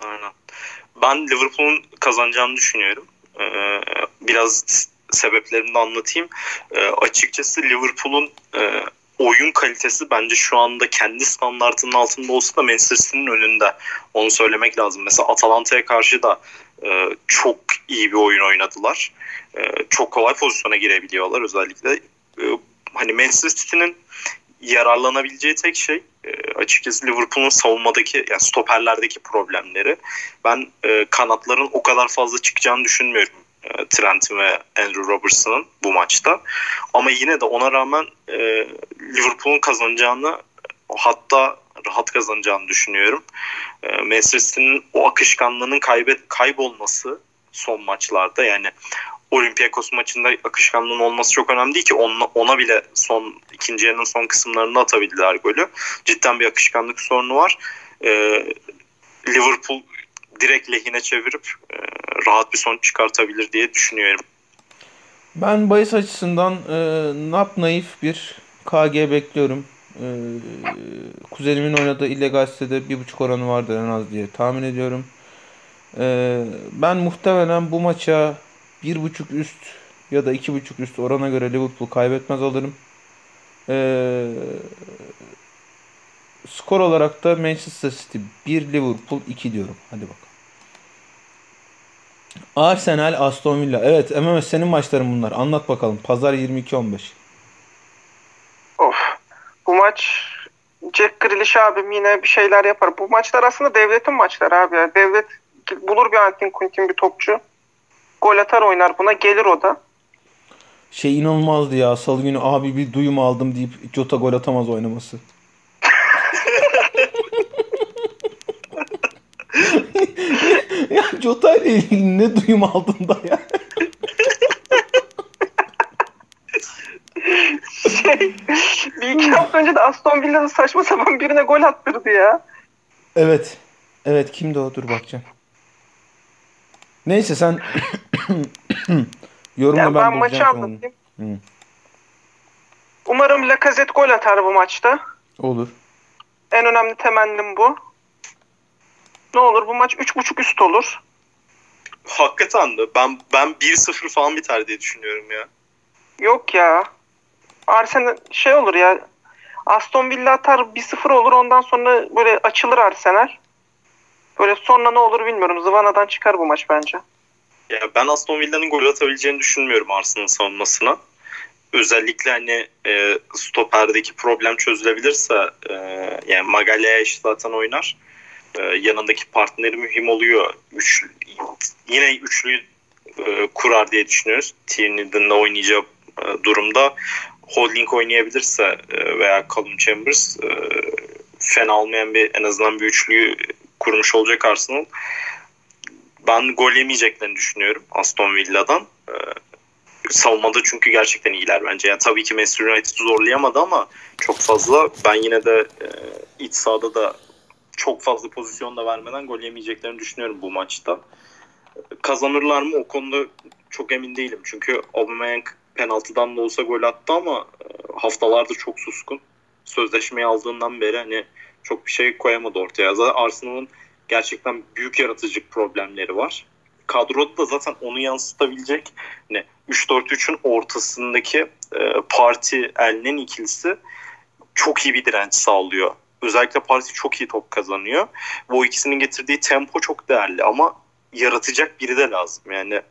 Speaker 2: Aynen. Ben Liverpool'un kazanacağını düşünüyorum. Ee, biraz sebeplerini de anlatayım. Ee, açıkçası Liverpool'un e, oyun kalitesi bence şu anda kendi standartının altında olsa da Manchester City'nin önünde. Onu söylemek lazım. Mesela Atalanta'ya karşı da e, çok iyi bir oyun oynadılar. E, çok kolay pozisyona girebiliyorlar özellikle. E, hani Manchester City'nin yararlanabileceği tek şey e, açıkçası Liverpool'un savunmadaki yani stoperlerdeki problemleri. Ben e, kanatların o kadar fazla çıkacağını düşünmüyorum. E, Trent'in ve Andrew Robertson'ın bu maçta. Ama yine de ona rağmen e, Liverpool'un kazanacağını hatta rahat kazanacağını düşünüyorum. E, Manchester City'nin o akışkanlığının kaybet kaybolması son maçlarda yani Olympiakos maçında akışkanlığın olması çok önemli değil ki ona, ona bile son ikinci yarının son kısımlarında atabildiler golü. Cidden bir akışkanlık sorunu var. Ee, Liverpool direkt lehine çevirip e, rahat bir sonuç çıkartabilir diye düşünüyorum.
Speaker 1: Ben bahis açısından e, nap naif bir KG bekliyorum. E, kuzenimin oynadığı illegal sitede bir buçuk oranı vardır en az diye tahmin ediyorum. E, ben muhtemelen bu maça bir buçuk üst ya da iki buçuk üst orana göre Liverpool kaybetmez alırım. E, skor olarak da Manchester City 1 Liverpool 2 diyorum. Hadi bakalım. Arsenal Aston Villa. Evet MMS senin maçların bunlar. Anlat bakalım. Pazar 22-15.
Speaker 3: Of. Bu maç Jack Grealish abim yine bir şeyler yapar. Bu maçlar aslında devletin maçları abi ya. Devlet bulur bir Antin Kuntin bir topçu. Gol atar oynar buna gelir o da.
Speaker 1: Şey inanılmazdı ya. Salı günü abi bir duyum aldım deyip Jota gol atamaz oynaması. ya Jota ile ilgili ne duyum aldın da ya.
Speaker 3: Şey, bir iki hafta önce de Aston Villa'da saçma sapan birine gol attırdı ya.
Speaker 1: Evet. Evet kimdi o? Dur bakacağım. Neyse sen yorumla
Speaker 3: Yani
Speaker 1: ben,
Speaker 3: ben, maçı anlatayım.
Speaker 1: Hı.
Speaker 3: Umarım Lacazette gol atar bu maçta.
Speaker 1: Olur.
Speaker 3: En önemli temennim bu. Ne olur bu maç 3.5 üst olur.
Speaker 2: Hakikaten de ben ben 1-0 falan biter diye düşünüyorum ya.
Speaker 3: Yok ya. Arsenal şey olur ya. Aston Villa atar 1-0 olur ondan sonra böyle açılır Arsenal. Böyle sonra ne olur bilmiyorum. Zıvanadan çıkar bu maç bence.
Speaker 2: Ya ben Aston Villa'nın gol atabileceğini düşünmüyorum Arsenal savunmasına. Özellikle hani e, stoperdeki problem çözülebilirse e, yani Magalhaes zaten oynar. E, yanındaki partneri mühim oluyor. Üç, yine üçlüyü e, kurar diye düşünüyoruz. Tierney'den de oynayacağı e, durumda Holding oynayabilirse e, veya Callum Chambers e, fena olmayan bir en azından bir üçlüyü kurmuş olacak Arsenal. Ben gol yemeyeceklerini düşünüyorum Aston Villa'dan. E, savunmada çünkü gerçekten iyiler bence. Yani tabii ki Manchester United zorlayamadı ama çok fazla ben yine de e, iç sahada da çok fazla pozisyon da vermeden gol yemeyeceklerini düşünüyorum bu maçta. Kazanırlar mı o konuda çok emin değilim. Çünkü Aubameyang penaltıdan da olsa gol attı ama e, haftalardır çok suskun. Sözleşmeyi aldığından beri hani çok bir şey koyamadı ortaya. Zaten Arsenal'ın gerçekten büyük yaratıcı problemleri var. Kadroda da zaten onu yansıtabilecek hani 3-4-3'ün ortasındaki e, parti elinin ikilisi çok iyi bir direnç sağlıyor. Özellikle parti çok iyi top kazanıyor. O ikisinin getirdiği tempo çok değerli ama yaratacak biri de lazım. Yani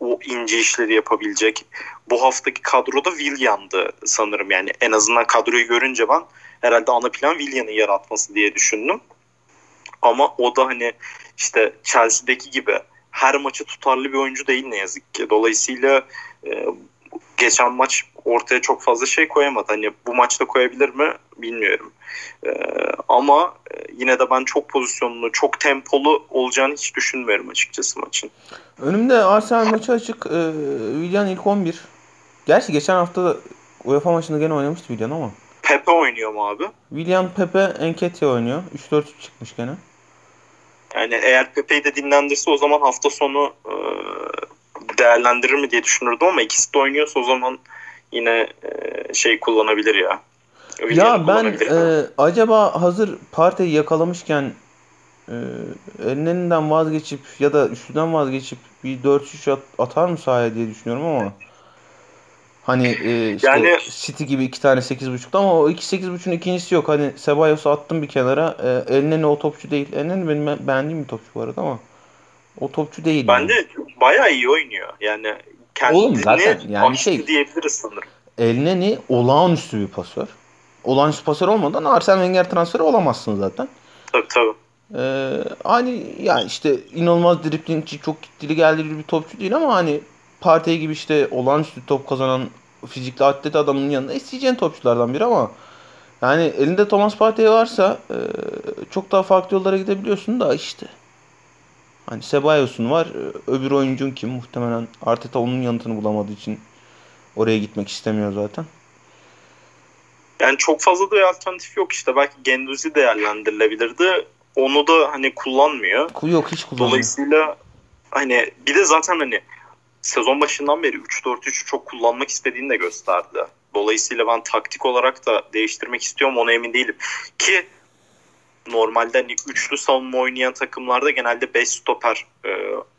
Speaker 2: o ince işleri yapabilecek. Bu haftaki kadroda Willian'dı sanırım. Yani en azından kadroyu görünce ben herhalde ana plan Willian'ın yaratması diye düşündüm. Ama o da hani işte Chelsea'deki gibi her maçı tutarlı bir oyuncu değil ne yazık ki. Dolayısıyla e, geçen maç ortaya çok fazla şey koyamadı. Hani bu maçta koyabilir mi bilmiyorum. E, ama yine de ben çok pozisyonlu, çok tempolu olacağını hiç düşünmüyorum açıkçası maçın.
Speaker 1: Önümde Arsenal maçı açık. E, Willian ilk 11. Gerçi geçen hafta UEFA maçında gene oynamıştı Willian ama.
Speaker 2: Pepe oynuyor mu abi?
Speaker 1: Willian Pepe Enketia oynuyor. 3-4 çıkmış gene.
Speaker 2: Yani eğer Pepe'yi de dinlendirse o zaman hafta sonu e, değerlendirir mi diye düşünürdüm ama ikisi de oynuyorsa o zaman yine e, şey kullanabilir ya.
Speaker 1: Ya ben e, acaba hazır Partey'i yakalamışken e, elinden vazgeçip ya da üstünden vazgeçip bir 4-3 at, atar mı sahaya diye düşünüyorum ama hani e, işte yani, City gibi iki tane 8.5'ta ama o iki 8.5'un ikincisi yok. Hani Cebalos'u attım bir kenara. E, Elneni o topçu değil. Elneni benim beğendiğim bir topçu bu arada ama o topçu değil.
Speaker 2: Bence yani. bayağı iyi oynuyor. Yani
Speaker 1: kendini Oğlum zaten yani şey
Speaker 2: diyebiliriz sanırım.
Speaker 1: Elneni olağanüstü bir pasör olağanüstü pasör olmadan Arsene Wenger transferi olamazsın zaten.
Speaker 2: Tabii tabii.
Speaker 1: Ee, hani yani işte inanılmaz driplingçi çok gittili geldiği bir topçu değil ama hani Partey gibi işte olağanüstü top kazanan fizikli atlet adamın yanında isteyeceğin topçulardan biri ama yani elinde Thomas Partey varsa e, çok daha farklı yollara gidebiliyorsun da işte. Hani Sebayos'un var. Öbür oyuncun kim? Muhtemelen Arteta onun yanıtını bulamadığı için oraya gitmek istemiyor zaten.
Speaker 2: Yani çok fazla da alternatif yok işte. Belki Genduzi değerlendirilebilirdi. Onu da hani kullanmıyor.
Speaker 1: Yok hiç kullanmıyor.
Speaker 2: Dolayısıyla hani bir de zaten hani sezon başından beri 3-4-3 çok kullanmak istediğini de gösterdi. Dolayısıyla ben taktik olarak da değiştirmek istiyorum ona emin değilim. Ki normalde hani üçlü savunma oynayan takımlarda genelde 5 stoper e,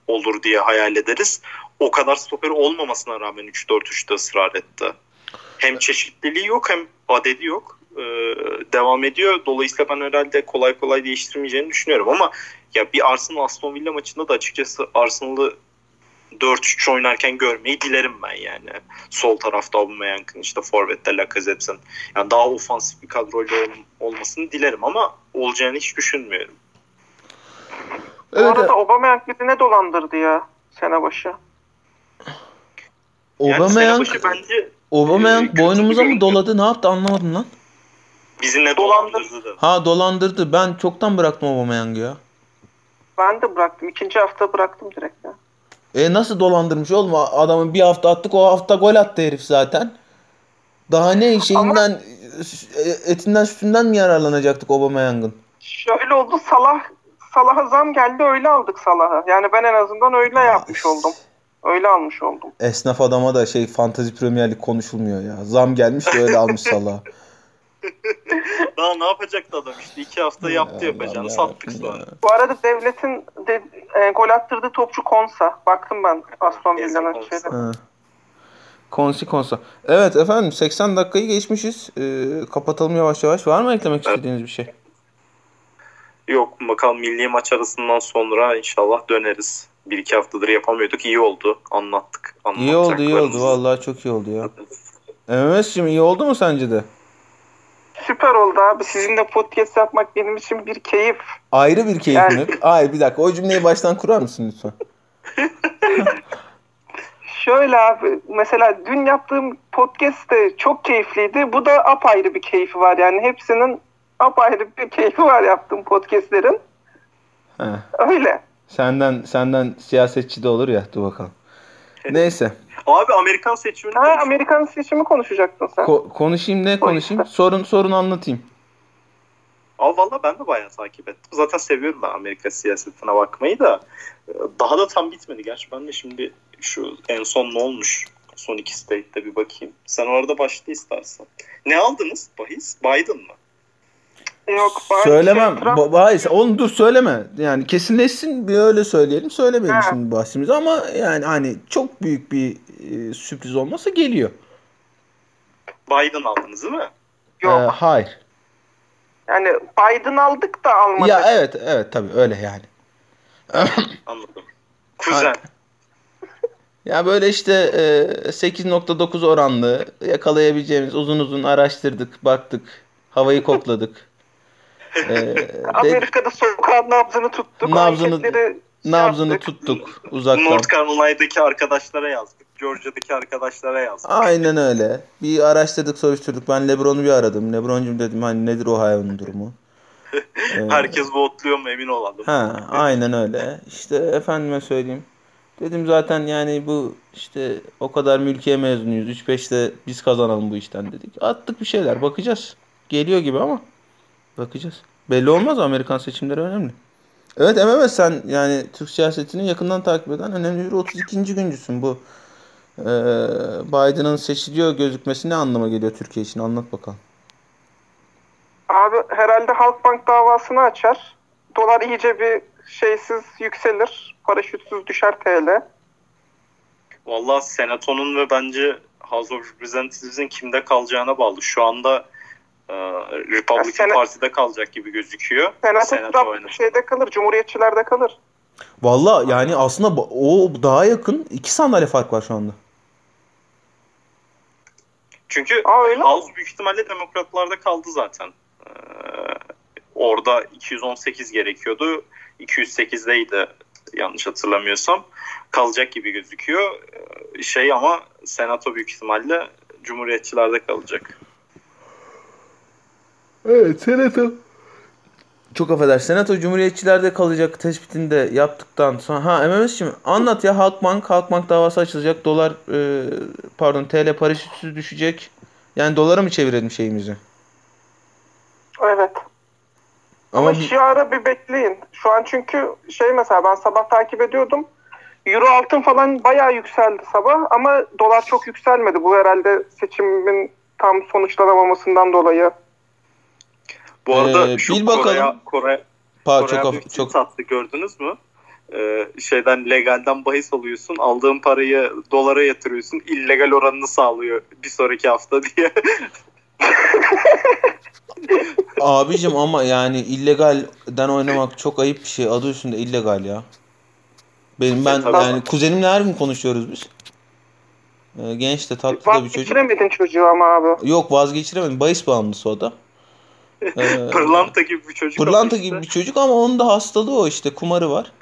Speaker 2: olur diye hayal ederiz. O kadar stoper olmamasına rağmen 3-4-3'te ısrar etti. Hem çeşitliliği yok hem adedi yok. Ee, devam ediyor. Dolayısıyla ben herhalde kolay kolay değiştirmeyeceğini düşünüyorum ama ya bir Arsenal Aston Villa maçında da açıkçası Arsenal'ı 4-3 oynarken görmeyi dilerim ben yani. Sol tarafta Aubameyang'ın işte forvette Lacazette'in yani daha ofansif bir kadroyla ol, olmasını dilerim ama olacağını hiç düşünmüyorum.
Speaker 3: Bu evet. arada Aubameyang bizi ne dolandırdı ya sene başı?
Speaker 2: Yani sene başı bence
Speaker 1: Aubameyang ee, boynumuza mı doladı? Ne yaptı anlamadım lan.
Speaker 2: Bizi ne dolandırdı?
Speaker 1: Ha dolandırdı. Ben çoktan bıraktım Aubameyang'ı ya.
Speaker 3: Ben de bıraktım. İkinci hafta bıraktım direkt ya.
Speaker 1: E nasıl dolandırmış oğlum? Adamın bir hafta attık o hafta gol attı herif zaten. Daha ne şeyinden Ama... etinden sütünden mi yararlanacaktık Aubameyang'ın?
Speaker 3: Şöyle oldu Salah Salah'a zam geldi öyle aldık Salah'ı. Yani ben en azından öyle yapmış oldum. Öyle almış oldum.
Speaker 1: Esnaf adama da şey fantazi Premier Lig konuşulmuyor ya. Zam gelmiş de öyle almış Salah.
Speaker 2: Daha ne yapacaktı adam işte iki hafta yaptı yapacağını ya, sattık sonra.
Speaker 3: Bu arada devletin de, e, gol attırdığı topçu Konsa. Baktım ben Aston Villa'nın şeyde.
Speaker 1: Konsi Konsa. Evet efendim 80 dakikayı geçmişiz. Ee, kapatalım yavaş yavaş. Var mı eklemek evet. istediğiniz bir şey?
Speaker 2: Yok bakalım milli maç arasından sonra inşallah döneriz bir iki haftadır yapamıyorduk. İyi oldu. Anlattık.
Speaker 1: İyi oldu iyi oldu. Vallahi çok iyi oldu ya. MMS'cim iyi oldu mu sence de?
Speaker 3: Süper oldu abi. Sizinle podcast yapmak benim için bir keyif.
Speaker 1: Ayrı bir keyif yani... mi? Hayır bir dakika. O cümleyi baştan kurar mısın lütfen?
Speaker 3: Şöyle abi mesela dün yaptığım podcast de çok keyifliydi. Bu da apayrı bir keyfi var yani hepsinin apayrı bir keyfi var yaptığım podcastlerin.
Speaker 1: He.
Speaker 3: Öyle.
Speaker 1: Senden senden siyasetçi de olur ya. Dur bakalım. Neyse.
Speaker 2: Abi Amerikan seçimini
Speaker 3: Ha
Speaker 2: konuş-
Speaker 3: Amerikan seçimi konuşacaktın sen.
Speaker 1: Ko- konuşayım ne konuşayım? Sorun sorun anlatayım.
Speaker 2: Aa valla ben de bayağı takip ettim. Zaten seviyorum ben Amerika siyasetine bakmayı da. Daha da tam bitmedi. Gerçi ben de şimdi şu en son ne olmuş? Son iki state'de bir bakayım. Sen orada başla istersen. Ne aldınız bahis? Biden mı?
Speaker 3: Yok, bari
Speaker 1: Söylemem.
Speaker 3: şey, Trump-
Speaker 1: Hayır, oğlum dur söyleme. Yani kesinleşsin bir öyle söyleyelim. Söylemeyelim
Speaker 3: Ha.
Speaker 1: şimdi bahsimizi ama yani hani çok büyük bir e, sürpriz olmasa geliyor.
Speaker 2: Biden aldınız değil mi?
Speaker 3: Yok.
Speaker 1: Ee, hayır.
Speaker 3: Yani Biden aldık da almadık.
Speaker 1: Ya evet evet tabii öyle yani.
Speaker 2: Anladım. Kuzen.
Speaker 1: Ya böyle işte e, 8.9 oranlı yakalayabileceğimiz uzun uzun araştırdık, baktık, havayı kokladık. E, de-
Speaker 3: Amerika'da sokağın nabzını tuttuk.
Speaker 1: Nabzını-
Speaker 3: anketleri
Speaker 1: nabzını
Speaker 3: yaptık.
Speaker 1: tuttuk uzaktan.
Speaker 2: North Carolina'daki arkadaşlara yazdık. Georgia'daki arkadaşlara yazdık.
Speaker 1: Aynen öyle. Bir araştırdık, soruşturduk. Ben LeBron'u bir aradım. LeBron'cum dedim hani nedir o hayvanın durumu? Ee,
Speaker 2: Herkes votluyor mu emin olalım.
Speaker 1: Ha, aynen öyle. İşte efendime söyleyeyim. Dedim zaten yani bu işte o kadar mülkiye mezunuyuz. 3-5'te biz kazanalım bu işten dedik. Attık bir şeyler. Bakacağız. Geliyor gibi ama bakacağız. Belli olmaz Amerikan seçimleri önemli. Evet MMS sen yani Türk siyasetini yakından takip eden önemli bir 32. güncüsün bu. Ee, Biden'ın seçiliyor gözükmesi ne anlama geliyor Türkiye için? Anlat bakalım.
Speaker 3: Abi herhalde Halkbank davasını açar. Dolar iyice bir şeysiz yükselir. Paraşütsüz düşer TL.
Speaker 2: Valla Senato'nun ve bence House of Representatives'in kimde kalacağına bağlı. Şu anda Republican
Speaker 3: Ya Sena-
Speaker 2: Party'de kalacak gibi gözüküyor.
Speaker 3: Senato
Speaker 2: Senato
Speaker 3: şeyde kalır. Cumhuriyetçilerde kalır.
Speaker 1: Valla yani aslında o daha yakın. iki sandalye fark var şu anda.
Speaker 2: Çünkü
Speaker 3: Aa öyle mi?
Speaker 2: House büyük ihtimalle demokratlarda kaldı zaten. Ee, orada 218 gerekiyordu. 208'deydi yanlış hatırlamıyorsam. Kalacak gibi gözüküyor. Ee, şey ama Senato büyük ihtimalle Cumhuriyetçilerde kalacak.
Speaker 1: Evet senato. Çok affedersin. Senato Cumhuriyetçilerde kalacak tespitini de yaptıktan sonra. Ha MMS'cim anlat ya Halkbank. Halkbank davası açılacak. Dolar e, pardon TL paraşütsüz düşecek. Yani dolara mı çevirelim şeyimizi?
Speaker 3: Evet.
Speaker 1: Ama
Speaker 3: Ama
Speaker 1: bir-
Speaker 3: şu ara bir bekleyin. Şu an çünkü şey mesela ben sabah takip ediyordum. Euro altın falan bayağı yükseldi sabah ama dolar çok yükselmedi. Bu herhalde seçimin tam sonuçlanamamasından dolayı.
Speaker 2: Bu arada
Speaker 1: Ee,
Speaker 2: şu
Speaker 1: bil
Speaker 2: Kore,
Speaker 1: bakalım.
Speaker 2: Kore,
Speaker 1: pa,
Speaker 2: Kore
Speaker 1: çok
Speaker 2: bir
Speaker 1: çok
Speaker 2: attı gördünüz mü? Ee, şeyden legalden bahis alıyorsun. Aldığın parayı dolara yatırıyorsun. illegal oranını sağlıyor bir sonraki hafta diye.
Speaker 1: Abicim ama yani illegalden oynamak çok ayıp bir şey. Adı üstünde illegal ya. Benim ben
Speaker 2: Tabii.
Speaker 1: yani kuzenimle her gün konuşuyoruz biz. Ee, genç de tatlı da bir çocuk.
Speaker 3: Vazgeçiremedin çocuğu ama abi.
Speaker 1: Yok vazgeçiremedim. Bahis bağımlısı o da. Ee,
Speaker 2: Pırlanta gibi bir çocuk.
Speaker 1: Pırlanta
Speaker 2: ama işte.
Speaker 1: gibi bir çocuk ama onun da hastalığı o işte. Kumarı var.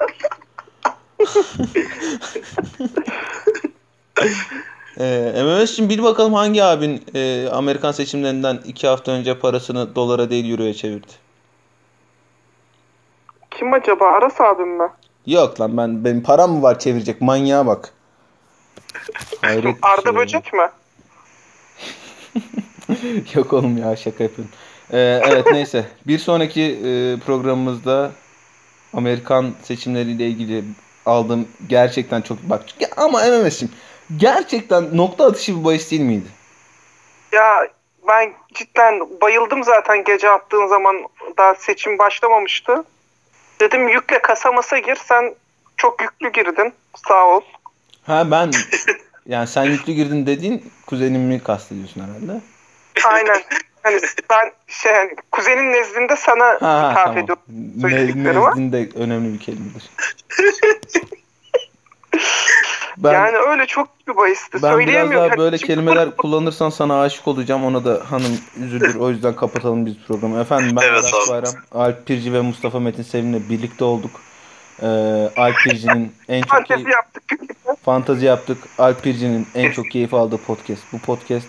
Speaker 1: ee, MMS'cim bil bakalım hangi abin e, Amerikan seçimlerinden iki hafta önce parasını dolara değil euroya çevirdi?
Speaker 3: Kim acaba? Aras abim mi?
Speaker 1: Yok lan ben benim param mı var çevirecek manyağa bak. Hayret şey
Speaker 3: Arda
Speaker 1: ya.
Speaker 3: Böcek mi?
Speaker 1: Yok oğlum ya şaka yapıyorum. Ee, evet neyse. Bir sonraki e, programımızda Amerikan seçimleriyle ilgili aldığım gerçekten çok bak ya ama MMS'im gerçekten nokta atışı bir bahis değil miydi?
Speaker 3: Ya ben cidden bayıldım zaten gece attığın zaman daha seçim başlamamıştı. Dedim yükle kasa masa gir sen çok yüklü girdin sağ ol.
Speaker 1: Ha ben yani sen yüklü girdin dediğin kuzenimi kastediyorsun herhalde.
Speaker 3: Aynen. Hani ben şey hani kuzenin nezdinde sana
Speaker 1: Ha,
Speaker 3: hitap
Speaker 1: tamam.
Speaker 3: ediyorum.
Speaker 1: Ne,
Speaker 3: söylediklerime.
Speaker 1: nezdin de önemli bir kelimedir. Ben,
Speaker 3: yani öyle çok bir bahisti.
Speaker 1: Ben biraz daha
Speaker 3: Hani
Speaker 1: böyle
Speaker 3: şimdi-
Speaker 1: kelimeler kullanırsan sana aşık olacağım. Ona da hanım üzülür. O yüzden kapatalım biz programı. Efendim ben
Speaker 2: Evet, abi.
Speaker 1: Bayram. Alp Pirci ve Mustafa Metin Sevin'le birlikte olduk. Ee, Alp Pirci'nin en çok
Speaker 3: Fantezi
Speaker 1: iyi,
Speaker 3: yaptık.
Speaker 1: Fantazi yaptık. Alp Pirci'nin en çok keyif aldığı podcast. Bu podcast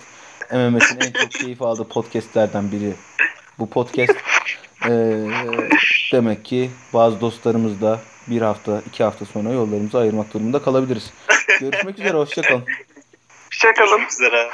Speaker 1: MMS'in en çok keyif aldığı podcastlerden biri. Bu podcast eee, demek ki bazı dostlarımız da bir hafta, iki hafta sonra yollarımızı ayırmak durumunda kalabiliriz. Görüşmek üzere, hoşçakalın.
Speaker 3: Hoşçakalın.
Speaker 2: Görüşmek üzere.